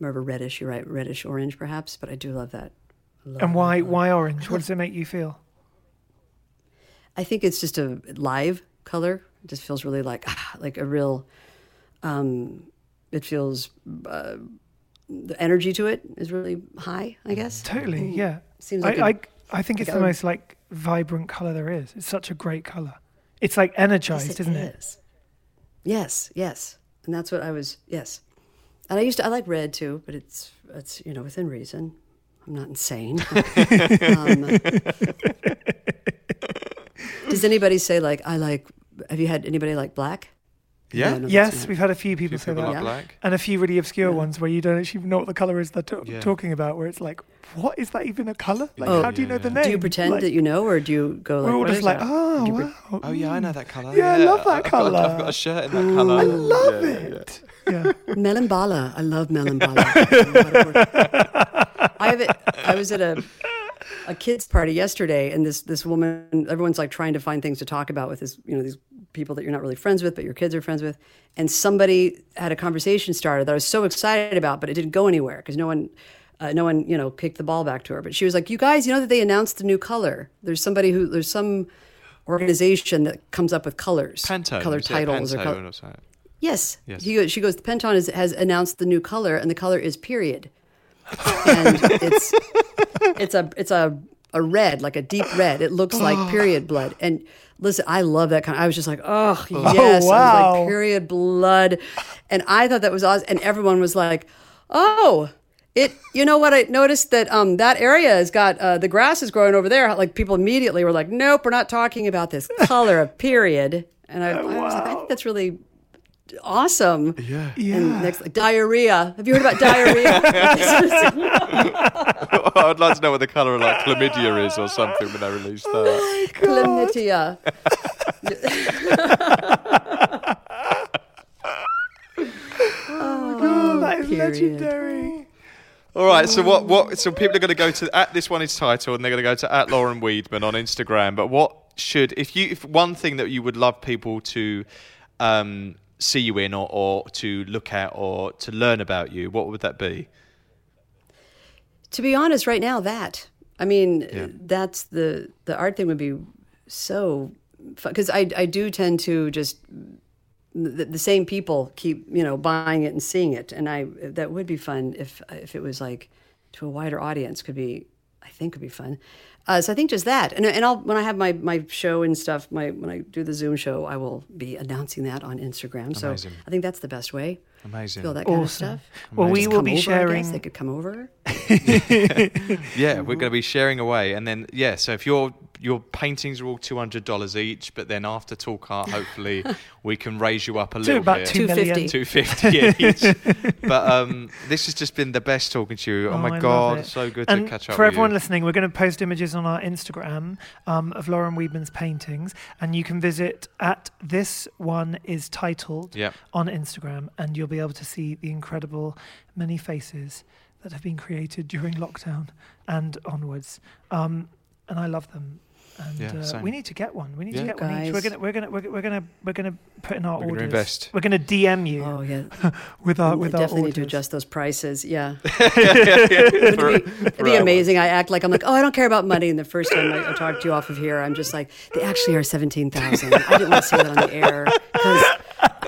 more of a reddish. You're right, reddish orange perhaps. But I do love that. Love
And why
color.
why orange? What does it make you feel?
I think it's just a live color. It just feels really like ah, like a real. Um, it feels uh, the energy to it is really high. I guess
Totally, yeah.
Seems like
I,
a-
I, I think it's
like
the
a-
most like vibrant color there is. It's such a great color. It's like energized,
Yes,
isn't it?
Yes, yes, and that's what I was. Yes, and I used to. I like red too, but it's it's you know within reason. I'm not insane. um, does anybody say like I like? Have you had anybody like black?
Yeah.
No, no,
Yes, we've had a few people say
People
that.
like
Yeah.
black.
And a few really obscure ones where you don't actually know what the color is they're to-
Yeah.
talking about, where it's like, what is that even a color? Like,
Oh.
how do you know
Yeah,
the name?
Do you pretend
Like,
that you know, or do you go like?
We're all just like,
that?"
oh,
Do you pre-
Oh yeah, I know that colour.
Yeah, I love that
I've got-
colour.
I've got a shirt in that colour.
I love
Yeah, yeah,
it. Yeah.
Melon bala. I love melon bala. I have it. I was at a a kids party yesterday, and this this woman. Everyone's like trying to find things to talk about with this, you know, these people that you're not really friends with, but your kids are friends with. And somebody had a conversation started that I was so excited about, but it didn't go anywhere because no one. Uh, no one, you know, kicked the ball back to her. But she was like, "You guys, you know that they announced the new color. There's somebody who, there's some organization that comes up with colors,
Pantone.
color titles, or color.
or?
Yes.
Yes.
He goes, she goes, Pantone is, has announced the new color, and the color is period. And it's it's a it's a a red, like a deep red. It looks like period blood. And listen, I love that kind. I was just like, oh yes, was
wow.
like period blood, and I thought that was awesome. And everyone was like, oh. It, you know what? I noticed that um, that area has got uh, the grass is growing over there. Like people immediately were like, "Nope, we're not talking about this color of period." And I, I was like, I think that's really awesome.
Yeah.
And next, like, diarrhea. Have you heard about diarrhea?
I'd like to know what the colour of like chlamydia is or something when they release that.
Chlamydia.
Oh, my God, that is
period.
legendary.
All right, so what? What? So people are going to go to at this one is titled, and they're going to go to at Lauren Weedman on Instagram. But what should if you if one thing that you would love people to um, see you in, or, or to look at, or to learn about you, what would that be?
to be honest, right now, that I mean,
Yeah.
that's the the art thing would be so fun. because I I do tend to just the, the same people keep you know buying it and seeing it, and I that would be fun if if it was like to a wider audience could be I think could be fun. Uh, so I think just that, and and I'll when I have my my show and stuff, my when I do the Zoom show, I will be announcing that on Instagram. So I think that's the best way.
Amazing.
Feel that kind of
Awesome.
stuff.
Well, we will be
over, I guess.
sharing.
They could come over.
Yeah, we're going to be sharing away, and then yeah. So if your your paintings are all two hundred dollars each, but then after talk art, hopefully we can raise you up a
To
little
about
bit.
two million.
250.
250 each. but um, this has just been the best talking to you. Oh,
Oh,
my
love
god, so good
and
to catch up
for
with
everyone
you.
listening, we're going to post images on our Instagram um, of Lauren Weedman's paintings, and you can visit at this one is titled
Yep.
on Instagram, and you'll be able to see the incredible many faces that have been created during lockdown and onwards. Um, and I love them. And
Yeah,
uh, we need to get one. We need
Yeah.
to get one each. We're gonna, we're gonna, we're gonna, we're gonna, we're gonna put in our
We're gonna
orders.
invest.
We're gonna DM you
Oh yeah,
with our
We
with our
definitely need to adjust those prices. Yeah,
For-
it'd be, it'd be amazing. I act like I'm like, oh, I don't care about money. And the first time I, I talk to you off of here, I'm just like, they actually are seventeen thousand. I didn't want to say that on the air because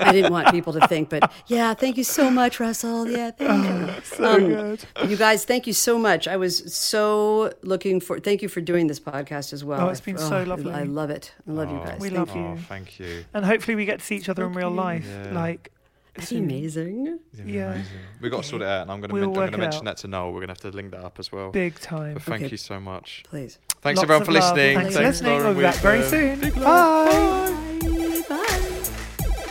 I didn't want people to think, but yeah, thank you so much, Russell. Yeah, thank you.
Oh, so
Um,
good.
You guys, thank you so much. I was so looking for. Thank you for doing this podcast as well.
Oh, it's been so lovely.
I love it. I love you guys.
We
Thank
love
you.
you.
Oh, thank you.
And hopefully we get to see each other in real life.
Yeah.
Like,
That'd be
soon.
amazing.
Yeah.
We've got to sort it out, and I'm going to
We'll
I'm going to mention
out.
that to Noel. We're going to have to link that up as well.
Big time.
But thank
Okay.
you so much.
Please.
Thanks
Lots
everyone for
love.
listening.
Thanks for listening. We'll be back very soon.
Big
Bye.